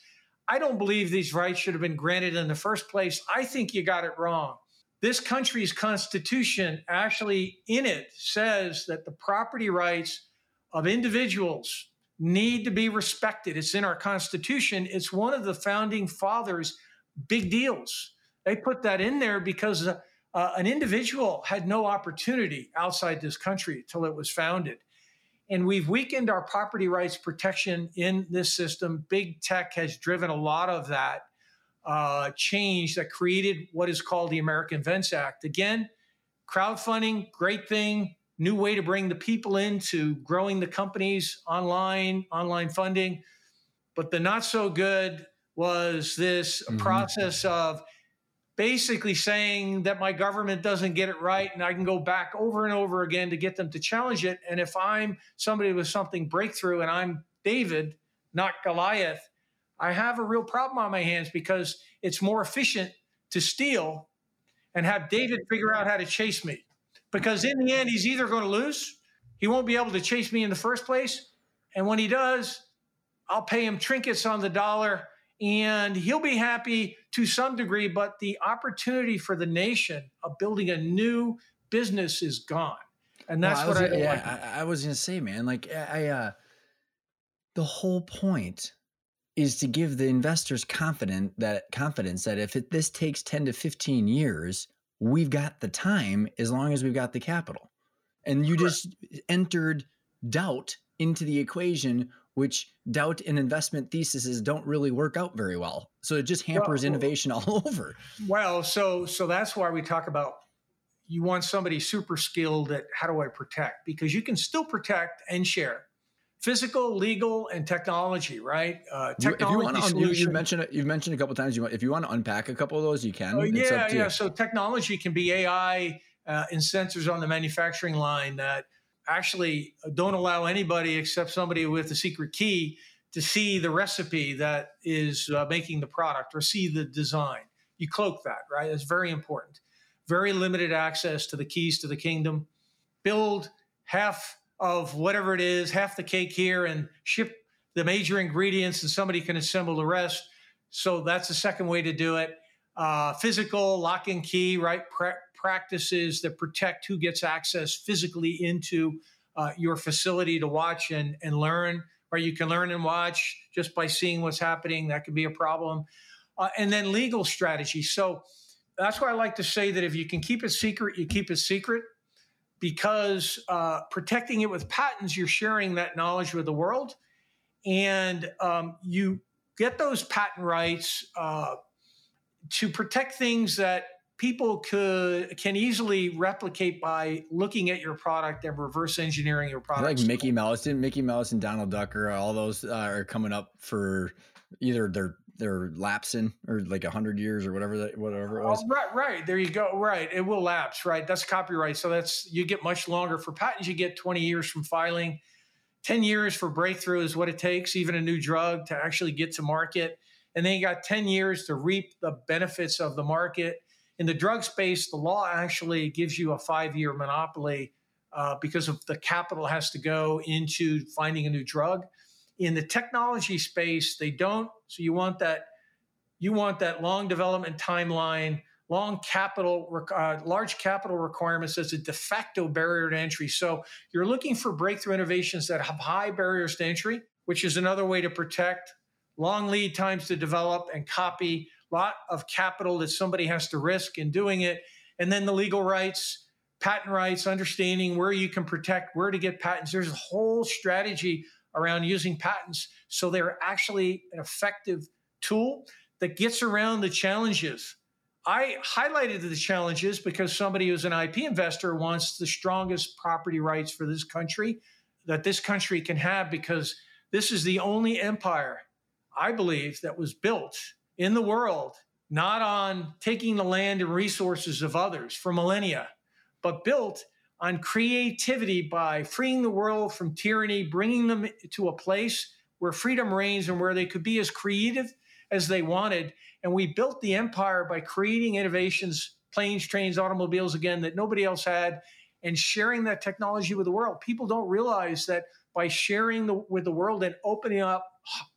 I don't believe these rights should have been granted in the first place. I think you got it wrong. This country's constitution actually in it says that the property rights of individuals need to be respected. It's in our constitution. It's one of the founding fathers big deals. They put that in there because uh, uh, an individual had no opportunity outside this country until it was founded. And we've weakened our property rights protection in this system. Big tech has driven a lot of that uh, change that created what is called the American Invents Act. Again, crowdfunding, great thing, new way to bring the people into growing the companies online, online funding. But the not so good was this mm-hmm. process of basically saying that my government doesn't get it right and I can go back over and over again to get them to challenge it. And if I'm somebody with something breakthrough and I'm David, not Goliath, I have a real problem on my hands because it's more efficient to steal and have David figure out how to chase me. Because in the end, he's either going to lose, he won't be able to chase me in the first place. And when he does, I'll pay him trinkets on the dollar and he'll be happy to some degree, but the opportunity for the nation of building a new business is gone. And that's well, I what I yeah, like. I, I, was gonna say, man. Like I, uh, the whole point is to give the investors confident that confidence that if it, this takes ten to fifteen years, we've got the time as long as we've got the capital. And you Correct. just entered doubt into the equation which doubt and investment theses don't really work out very well. So it just hampers well, innovation all over. Well, so so that's why we talk about you want somebody super skilled at how do I protect because you can still protect and share physical, legal, and technology, right? Uh, technology you, you, you, mentioned it. You've mentioned a couple times. You want, if you want to unpack a couple of those, you can. Uh, yeah, yeah. You. So technology can be AI uh, and sensors on the manufacturing line that actually don't allow anybody except somebody with a secret key to see the recipe that is uh, making the product or see the design. You cloak that, right? That's very important. Very limited access to the keys to the kingdom. build half of whatever it is, half the cake here, and ship the major ingredients, and somebody can assemble the rest. So that's the second way to do it. Uh, physical lock and key, right? Pra- practices that protect who gets access physically into uh, your facility to watch and, and learn, or you can learn and watch just by seeing what's happening. That could be a problem. Uh, and then legal strategy. So that's why I like to say that if you can keep it secret, you keep it secret because uh, protecting it with patents, you're sharing that knowledge with the world. And um, you get those patent rights uh, to protect things that people could can easily replicate by looking at your product and reverse engineering your product. Like Mickey Mouse, didn't Mickey Mouse and Donald Duck or all those uh, are coming up for either they're they're lapsing or like a hundred years or whatever that whatever it was. Oh, right, right. There you go. Right, it will lapse. Right, that's copyright. So that's you get much longer for patents. You get twenty years from filing. 10 years for breakthrough is what it takes, even a new drug to actually get to market. And then you got 10 years to reap the benefits of the market in the drug space, the law actually gives you a five year monopoly uh, because of the capital has to go into finding a new drug. In the technology space, they don't. So you want that you want that long development timeline, long capital, uh, large capital requirements as a de facto barrier to entry. So you're looking for breakthrough innovations that have high barriers to entry, which is another way to protect long lead times to develop and copy a lot of capital that somebody has to risk in doing it. And then the legal rights, patent rights, understanding where you can protect, where to get patents. There's a whole strategy around using patents. So they're actually an effective tool that gets around the challenges. I highlighted the challenges because somebody who's an IP investor wants the strongest property rights for this country that this country can have because this is the only empire, I believe, that was built in the world, not on taking the land and resources of others for millennia, but built on creativity by freeing the world from tyranny, bringing them to a place where freedom reigns and where they could be as creative as they wanted. And we built the empire by creating innovations, planes, trains, automobiles again, that nobody else had, and sharing that technology with the world. People don't realize that by sharing the, with the world and opening up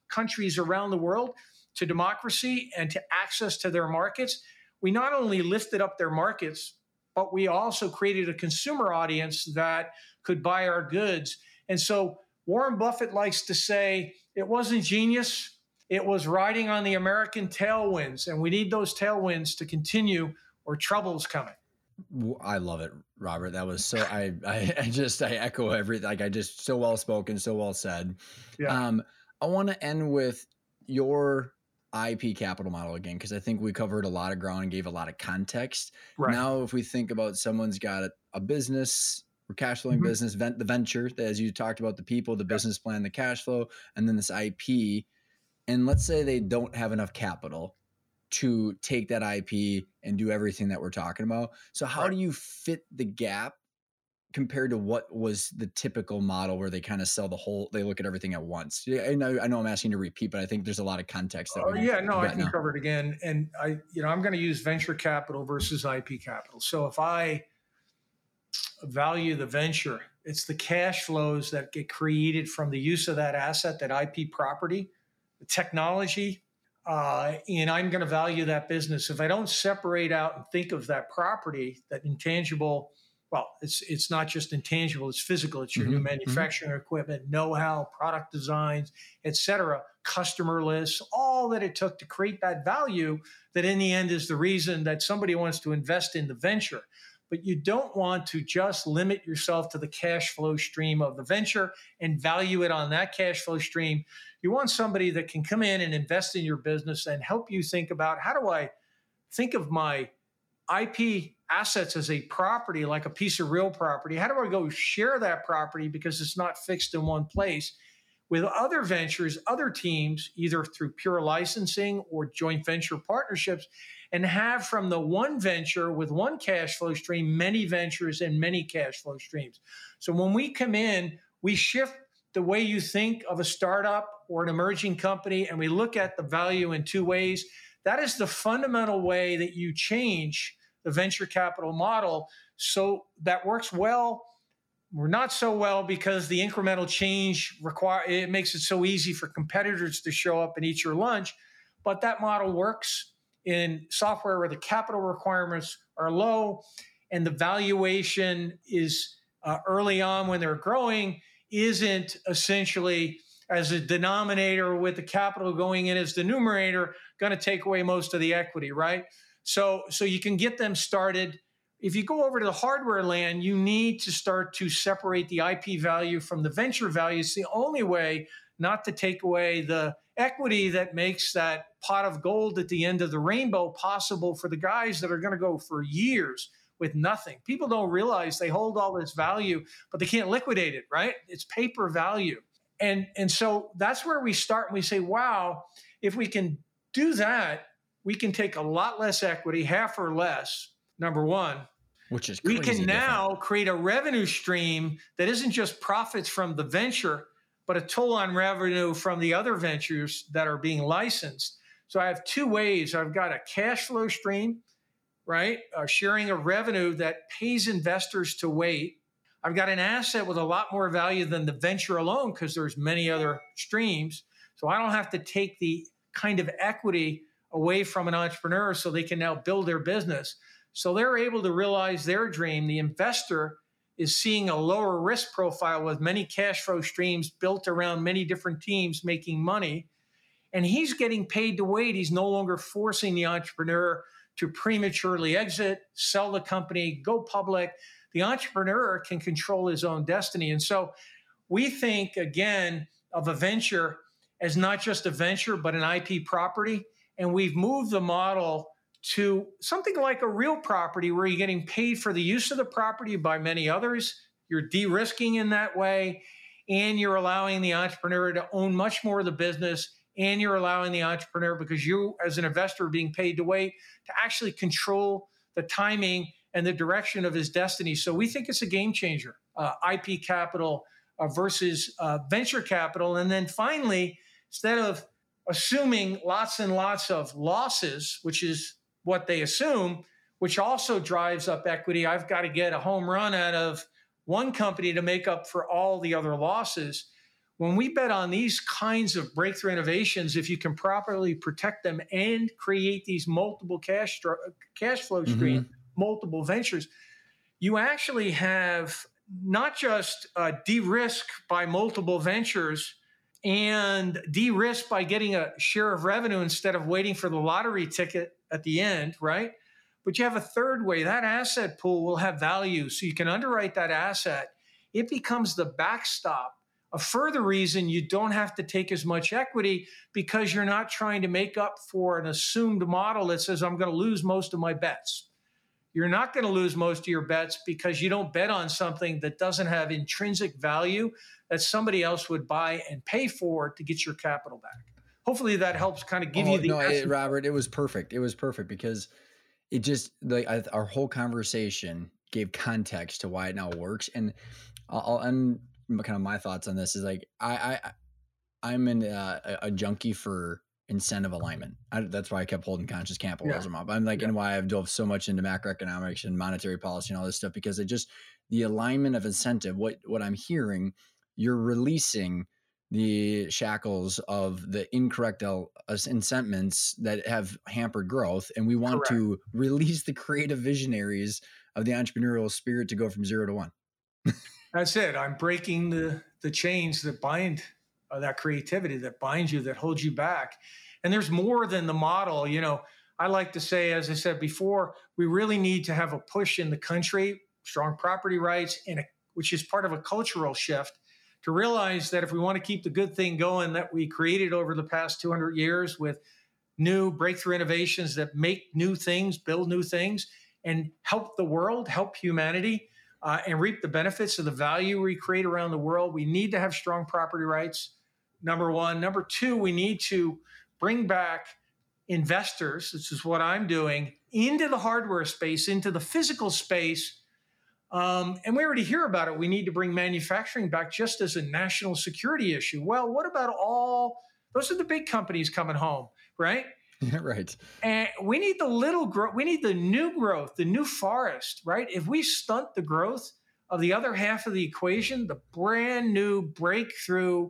countries around the world, to democracy and to access to their markets, we not only lifted up their markets, but we also created a consumer audience that could buy our goods. And so Warren Buffett likes to say it wasn't genius, it was riding on the American tailwinds. And we need those tailwinds to continue or trouble's coming. I love it, Robert. That was so I, I, just I echo everything. Like I just so well spoken, so well said. Yeah. Um, I want to end with your IP capital model again because I think we covered a lot of ground and gave a lot of context. Right. Now, if we think about someone's got a, a business or cash flowing mm-hmm. business, vent, the venture, as you talked about, the people, the business plan, the cash flow, and then this IP. And let's say they don't have enough capital to take that IP and do everything that we're talking about. So, how right. do you fit the gap compared to what was the typical model where they kind of sell the whole they look at everything at once? I know i know i'm asking to repeat but i think there's a lot of context that oh, yeah no i can now. cover it again and i you know i'm going to use venture capital versus ip capital. So if i value the venture it's the cash flows that get created from the use of that asset that ip property the technology uh, and i'm going to value that business. If i don't separate out and think of that property that intangible well, it's it's not just intangible; it's physical. It's your mm-hmm. new mm-hmm. manufacturing mm-hmm. equipment, know-how, product designs, etc., customer lists, all that it took to create that value. That in the end is the reason that somebody wants to invest in the venture. But you don't want to just limit yourself to the cash flow stream of the venture and value it on that cash flow stream. You want somebody that can come in and invest in your business and help you think about how do I think of my IP assets as a property, like a piece of real property? How do I go share that property because it's not fixed in one place? With other ventures, other teams, either through pure licensing or joint venture partnerships, and have from the one venture with one cash flow stream, many ventures and many cash flow streams. So when we come in, we shift the way you think of a startup or an emerging company, and we look at the value in two ways. That is the fundamental way that you change the venture capital model. So that works well we're not so well because the incremental change require it makes it so easy for competitors to show up and eat your lunch. But that model works in software where the capital requirements are low and the valuation is uh, early on when they're growing isn't essentially as a denominator with the capital going in as the numerator going to take away most of the equity right so so you can get them started if you go over to the hardware land you need to start to separate the ip value from the venture value it's the only way not to take away the equity that makes that pot of gold at the end of the rainbow possible for the guys that are going to go for years with nothing. People don't realize they hold all this value, but they can't liquidate it, right? It's paper value. And, and so that's where we start and we say, wow, if we can do that, we can take a lot less equity, half or less, number one. Which is we can different. now create a revenue stream that isn't just profits from the venture, but a toll on revenue from the other ventures that are being licensed. So I have two ways. I've got a cash flow stream right? Uh, sharing a revenue that pays investors to wait. I've got an asset with a lot more value than the venture alone because there's many other streams. So I don't have to take the kind of equity away from an entrepreneur so they can now build their business. So they're able to realize their dream. The investor is seeing a lower risk profile with many cash flow streams built around many different teams making money. And he's getting paid to wait. He's no longer forcing the entrepreneur to prematurely exit, sell the company, go public. The entrepreneur can control his own destiny. And so we think, again, of a venture as not just a venture, but an IP property. And we've moved the model to something like a real property where you're getting paid for the use of the property by many others. You're de risking in that way, and you're allowing the entrepreneur to own much more of the business and you're allowing the entrepreneur because you as an investor are being paid to wait to actually control the timing and the direction of his destiny so we think it's a game changer uh, ip capital uh, versus uh, venture capital and then finally instead of assuming lots and lots of losses which is what they assume which also drives up equity i've got to get a home run out of one company to make up for all the other losses when we bet on these kinds of breakthrough innovations, if you can properly protect them and create these multiple cash cash flow mm-hmm. streams, mm-hmm. Multiple ventures, you actually have not just uh, de-risk by multiple ventures and de-risk by getting a share of revenue instead of waiting for the lottery ticket at the end, right? But you have a third way. That asset pool will have value, so you can underwrite that asset. It becomes the backstop a further reason you don't have to take as much equity because you're not trying to make up for an assumed model that says, I'm going to lose most of my bets. You're not going to lose most of your bets because you don't bet on something that doesn't have intrinsic value that somebody else would buy and pay for to get your capital back. Hopefully that helps kind of give oh, you the. No, it, Robert, it was perfect. It was perfect because it just like our whole conversation gave context to why it now works. And I'll, end kind of my thoughts on this is like I I I'm in uh, a, a junkie for incentive alignment. I, that's why I kept holding conscious capitalism yeah. up. I'm like, yeah. and why I've dove so much into macroeconomics and monetary policy and all this stuff because it just the alignment of incentive. What what I'm hearing, you're releasing the shackles of the incorrect uh, incentives that have hampered growth, and we want Correct. to release the creative visionaries of the entrepreneurial spirit to go from zero to one. That's it. I'm breaking the the chains that bind uh, that creativity, that binds you, that holds you back. And there's more than the model. You know, I like to say, as I said before, we really need to have a push in the country, strong property rights, and a, which is part of a cultural shift to realize that if we want to keep the good thing going that we created over the past 200 years with new breakthrough innovations that make new things, build new things, and help the world, help humanity, uh, and reap the benefits of the value we create around the world. We need to have strong property rights, number one. Number two, we need to bring back investors, this is what I'm doing, into the hardware space, into the physical space. Um, and we already hear about it. We need to bring manufacturing back just as a national security issue. Well, what about all those are the big companies coming home, right? right. And we need the little growth. We need the new growth, the new forest, right? If we stunt the growth of the other half of the equation, the brand new breakthrough,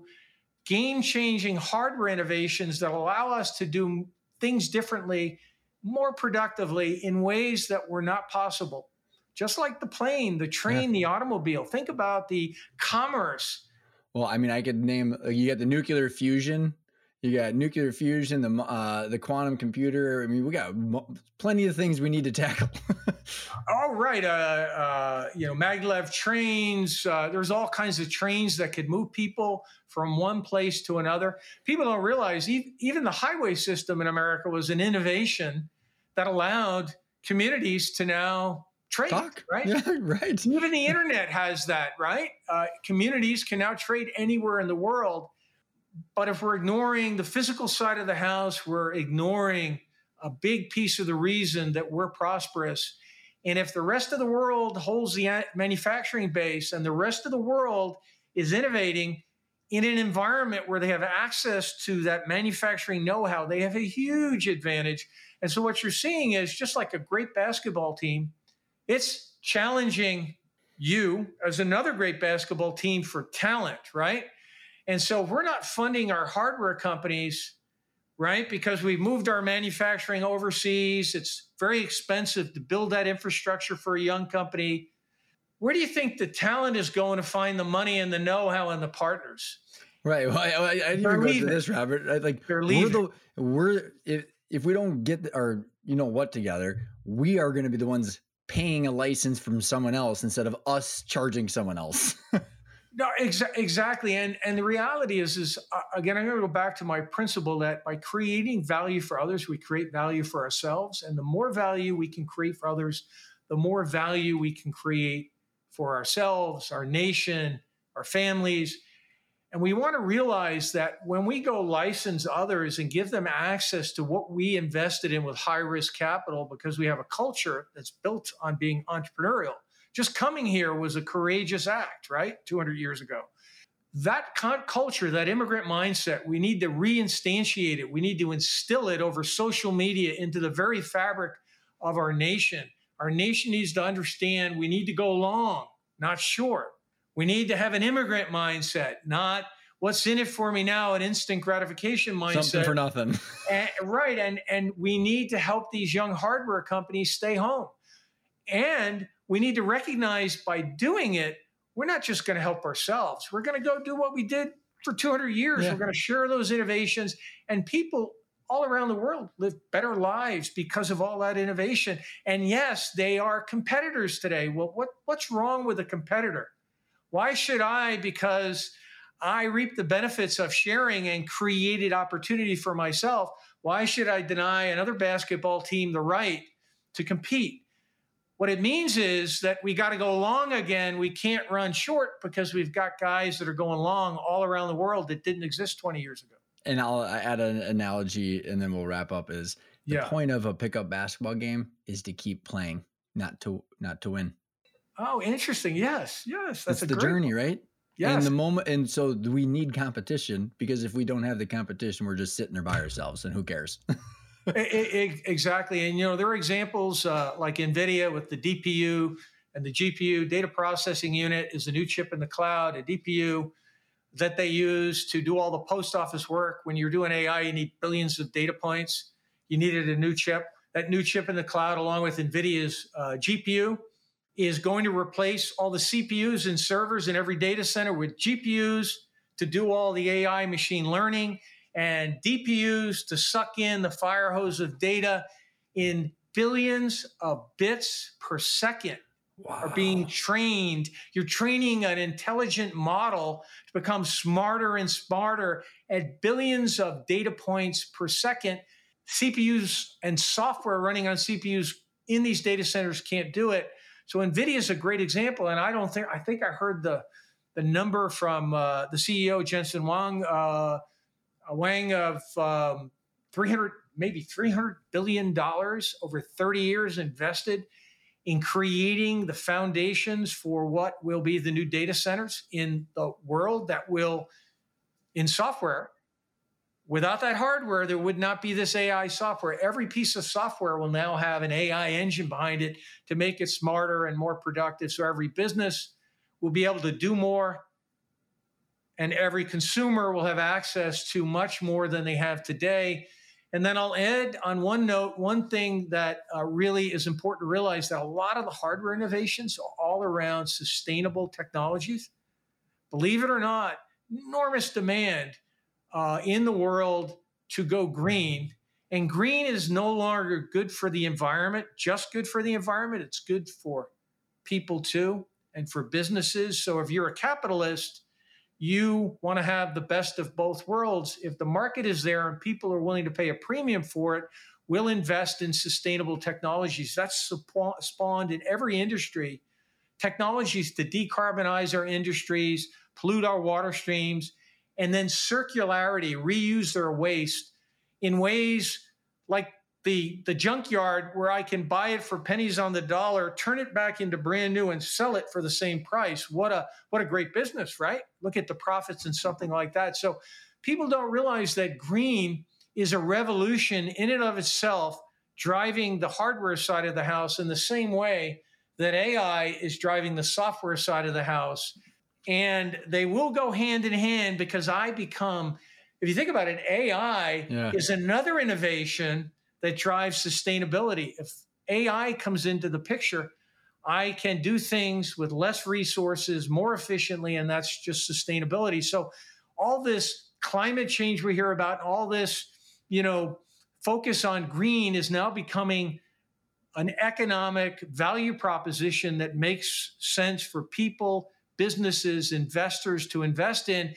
game changing hardware innovations that allow us to do things differently, more productively in ways that were not possible. Just like the plane, the train, yeah. the automobile. Think about the commerce. Well, I mean, I could name you got the nuclear fusion you got nuclear fusion, the uh, the quantum computer. I mean, we got plenty of things we need to tackle. all right, uh, uh, you know, maglev trains. Uh, there's all kinds of trains that could move people from one place to another. People don't realize even the highway system in America was an innovation that allowed communities to now trade. Talk. Right. Yeah. Right. Even the internet has that. Right. Uh, communities can now trade anywhere in the world but if we're ignoring the physical side of the house, we're ignoring a big piece of the reason that we're prosperous. And if the rest of the world holds the manufacturing base and the rest of the world is innovating in an environment where they have access to that manufacturing know how, they have a huge advantage. And so, what you're seeing is just like a great basketball team, it's challenging you as another great basketball team for talent, right? And so we're not funding our hardware companies, right? Because we've moved our manufacturing overseas. It's very expensive to build that infrastructure for a young company. Where do you think the talent is going to find the money and the know-how and the partners? Right. Well, I, I, I didn't even this, Robert. I, like They're leaving. We're, the, we're if if we don't get our you know what together, we are going to be the ones paying a license from someone else instead of us charging someone else. No, exa- exactly. And and the reality is, is uh, again, I'm going to go back to my principle that by creating value for others, we create value for ourselves. And the more value we can create for others, the more value we can create for ourselves, our nation, our families. And we want to realize that when we go license others and give them access to what we invested in with high risk capital, because we have a culture that's built on being entrepreneurial just coming here was a courageous act, right? 200 years ago. That culture, that immigrant mindset, we need to reinstantiate it. We need to instill it over social media into the very fabric of our nation. Our nation needs to understand we need to go long, not short. We need to have an immigrant mindset, not what's in it for me now, an instant gratification mindset. Something for nothing. and, right. And, and we need to help these young hardware companies stay home. And we need to recognize by doing it, we're not just going to help ourselves. We're going to go do what we did for 200 years. Yeah. We're going to share those innovations, and people all around the world live better lives because of all that innovation. And yes, they are competitors today. Well, what, what's wrong with a competitor? Why should I, because I reap the benefits of sharing and created opportunity for myself, why should I deny another basketball team the right to compete? What it means is that we got to go long again. We can't run short because we've got guys that are going long all around the world that didn't exist 20 years ago. And I'll add an analogy and then we'll wrap up is the yeah. point of a pickup basketball game is to keep playing, not to not to win. Oh, interesting. Yes. Yes. That's the journey, one. right? Yes. And the moment and so we need competition because if we don't have the competition, we're just sitting there by ourselves and who cares? exactly. And, you know, there are examples uh, like NVIDIA with the DPU and the GPU, data processing unit is a new chip in the cloud, a DPU that they use to do all the post office work. When you're doing AI, you need billions of data points. You needed a new chip. That new chip in the cloud, along with NVIDIA's uh, GPU, is going to replace all the CPUs and servers in every data center with GPUs to do all the AI machine learning and DPUs to suck in the fire hose of data in billions of bits per second wow. are being trained. You're training an intelligent model to become smarter and smarter at billions of data points per second. CPUs and software running on CPUs in these data centers can't do it. So NVIDIA is a great example. And I don't think, I think I heard the, the number from uh, the CEO, Jensen Huang, uh, a Wang of um, 300, maybe 300 billion dollars over 30 years invested in creating the foundations for what will be the new data centers in the world that will, in software, without that hardware, there would not be this AI software. Every piece of software will now have an AI engine behind it to make it smarter and more productive. So every business will be able to do more, and every consumer will have access to much more than they have today. And then I'll add on one note, one thing that uh, really is important to realize that a lot of the hardware innovations are all around sustainable technologies. Believe it or not, enormous demand uh, in the world to go green. And green is no longer good for the environment, just good for the environment. It's good for people too and for businesses. So if you're a capitalist, you want to have the best of both worlds. If the market is there and people are willing to pay a premium for it, we'll invest in sustainable technologies. That's spawned in every industry technologies to decarbonize our industries, pollute our water streams, and then circularity, reuse their waste in ways like the the junkyard where I can buy it for pennies on the dollar, turn it back into brand new and sell it for the same price. What a what a great business, right? Look at the profits and something like that. So people don't realize that green is a revolution in and of itself driving the hardware side of the house in the same way that AI is driving the software side of the house. And they will go hand in hand because I become, if you think about it, AI yeah. is another innovation that drives sustainability. If AI comes into the picture, I can do things with less resources more efficiently, and that's just sustainability. So, all this climate change we hear about, all this, you know, focus on green is now becoming an economic value proposition that makes sense for people, businesses, investors to invest in.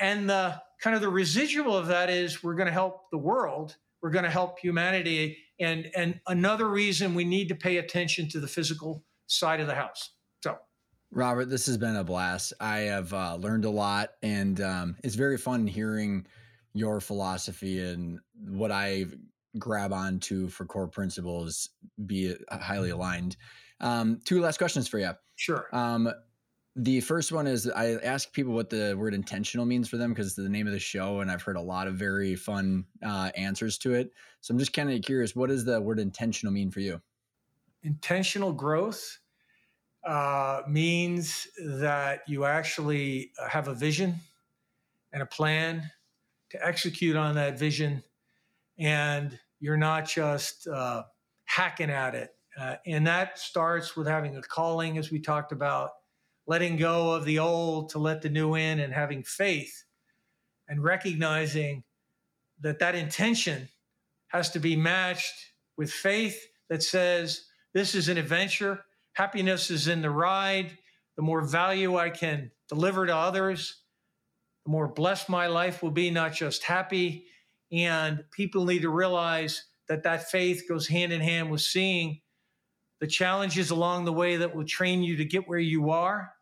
And the kind of the residual of that is we're going to help the world we're going to help humanity. And, and another reason we need to pay attention to the physical side of the house. So, Robert, this has been a blast. I have uh, learned a lot, and um, it's very fun hearing your philosophy and what I grab onto for core principles be highly aligned. Um, two last questions for you. Sure. Um, the first one is I ask people what the word intentional means for them because it's the name of the show, and I've heard a lot of very fun uh, answers to it. So I'm just kind of curious, what does the word intentional mean for you? Intentional growth uh, means that you actually uh, have a vision and a plan to execute on that vision, and you're not just uh, hacking at it. Uh, and that starts with having a calling, as we talked about letting go of the old to let the new in and having faith and recognizing that that intention has to be matched with faith that says this is an adventure. Happiness is in the ride. The more value i can deliver to others the more blessed my life will be not just happy. And people need to realize that that faith goes hand in hand with seeing the challenges along the way that will train you to get where you are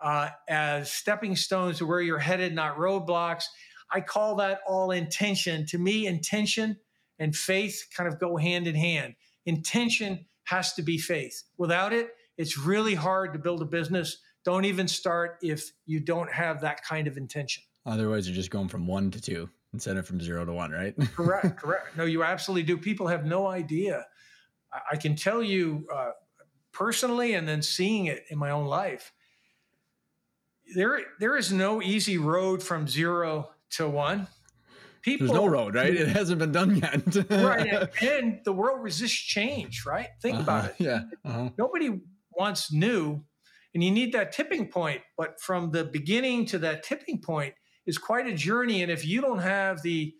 uh, as stepping stones to where you're headed, not roadblocks. I call that all intention. To me, intention and faith kind of go hand in hand. Intention has to be faith. Without it, it's really hard to build a business. Don't even start if you don't have that kind of intention. Otherwise, you're just going from one to two instead of from zero to one, right? correct, correct. No, you absolutely do. People have no idea. I can tell you uh, personally, and then seeing it in my own life. There, there is no easy road from zero to one. People, There's no road, right? It hasn't been done yet. right, and, the world resists change. Right? Think uh-huh, about it. Yeah. Uh-huh. Nobody wants new, and you need that tipping point. But from the beginning to that tipping point is quite a journey. And if you don't have the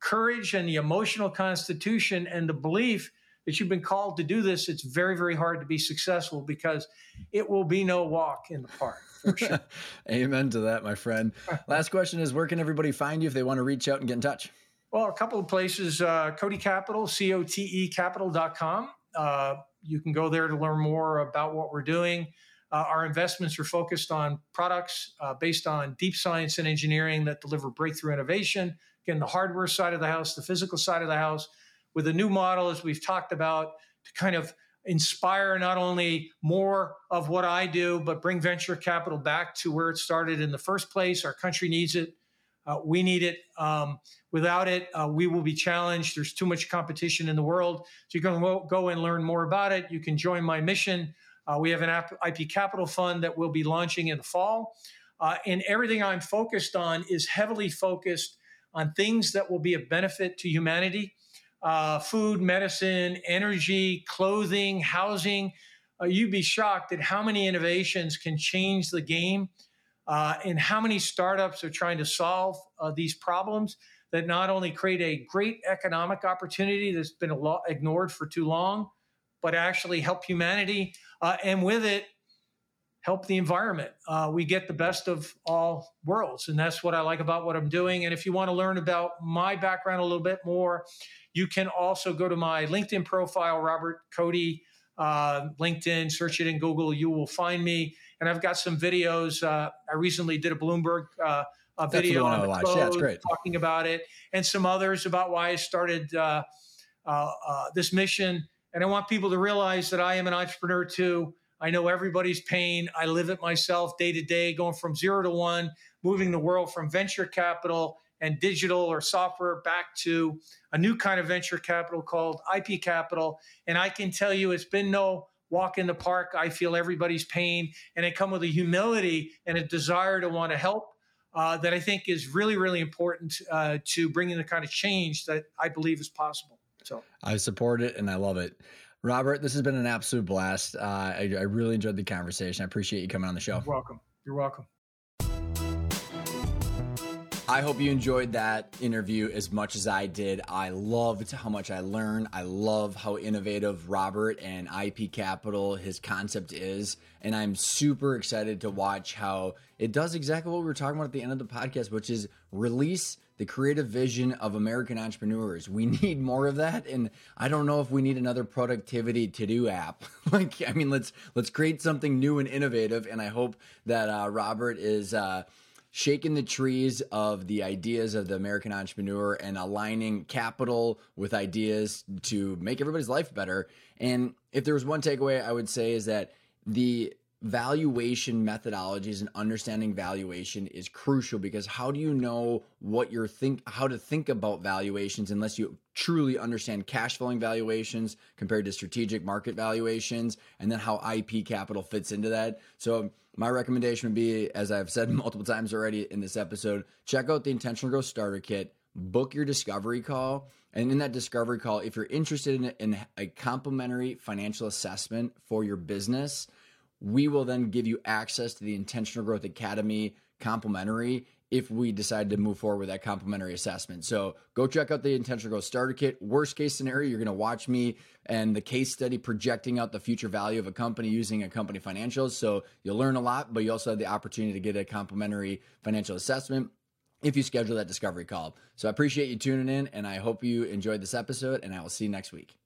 courage and the emotional constitution and the belief that you've been called to do this, it's very, very hard to be successful because it will be no walk in the park. Sure. Amen to that, my friend. Last question is where can everybody find you if they want to reach out and get in touch? Well, a couple of places uh, Cote Capital, C O T E capital.com. Uh, you can go there to learn more about what we're doing. Uh, our investments are focused on products uh, based on deep science and engineering that deliver breakthrough innovation. Again, the hardware side of the house, the physical side of the house, with a new model, as we've talked about, to kind of inspire not only more of what I do, but bring venture capital back to where it started in the first place. Our country needs it. Uh, we need it. Um, without it, uh, we will be challenged. There's too much competition in the world. So you can go and learn more about it. You can join my mission Uh, we have an IP capital fund that we'll be launching in the fall. Uh, and everything I'm focused on is heavily focused on things that will be a benefit to humanity uh, food, medicine, energy, clothing, housing. Uh, you'd be shocked at how many innovations can change the game uh, and how many startups are trying to solve uh, these problems that not only create a great economic opportunity that's been ignored for too long, but actually help humanity uh, and with it, help the environment. Uh, we get the best of all worlds. And that's what I like about what I'm doing. And if you want to learn about my background a little bit more, you can also go to my LinkedIn profile, Robert Cote, uh, LinkedIn, search it in Google, you will find me. And I've got some videos. Uh, I recently did a Bloomberg uh, a video on the code, yeah, great. talking about it, and some others about why I started uh, uh, uh, this mission. And I want people to realize that I am an entrepreneur too. I know everybody's pain. I live it myself day to day, going from zero to one, moving the world from venture capital and digital or software back to a new kind of venture capital called IP capital. And I can tell you it's been no walk in the park. I feel everybody's pain and I come with a humility and a desire to want to help uh, that I think is really, really important uh, to bringing the kind of change that I believe is possible. So I support it and I love it. Robert, this has been an absolute blast. Uh, I, I, really enjoyed the conversation. I appreciate you coming on the show. You're welcome. You're welcome. I hope you enjoyed that interview as much as I did. I loved how much I learned. I love how innovative Robert and IP Capital, his concept is. And I'm super excited to watch how it does exactly what we were talking about at the end of the podcast, which is release the creative vision of American entrepreneurs. We need more of that, and I don't know if we need another productivity to do app. like, I mean, let's let's create something new and innovative. And I hope that uh, Robert is. Uh, shaking the trees of the ideas of the American entrepreneur and aligning capital with ideas to make everybody's life better. And if there was one takeaway, I would say is that the valuation methodologies and understanding valuation is crucial because how do you know what you're think how to think about valuations unless you truly understand cash flowing valuations compared to strategic market valuations and then how IP capital fits into that. So my recommendation would be as I've said multiple times already in this episode, check out the intentional growth starter kit, book your discovery call and in that discovery call, if you're interested in, in a complimentary financial assessment for your business, we will then give you access to the Intentional Growth Academy complimentary if we decide to move forward with that complimentary assessment. So go check out the Intentional Growth Starter Kit. Worst case scenario, you're going to watch me and the case study projecting out the future value of a company using a company financials. So you'll learn a lot, but you also have the opportunity to get a complimentary financial assessment if you schedule that discovery call. So I appreciate you tuning in and I hope you enjoyed this episode and I will see you next week.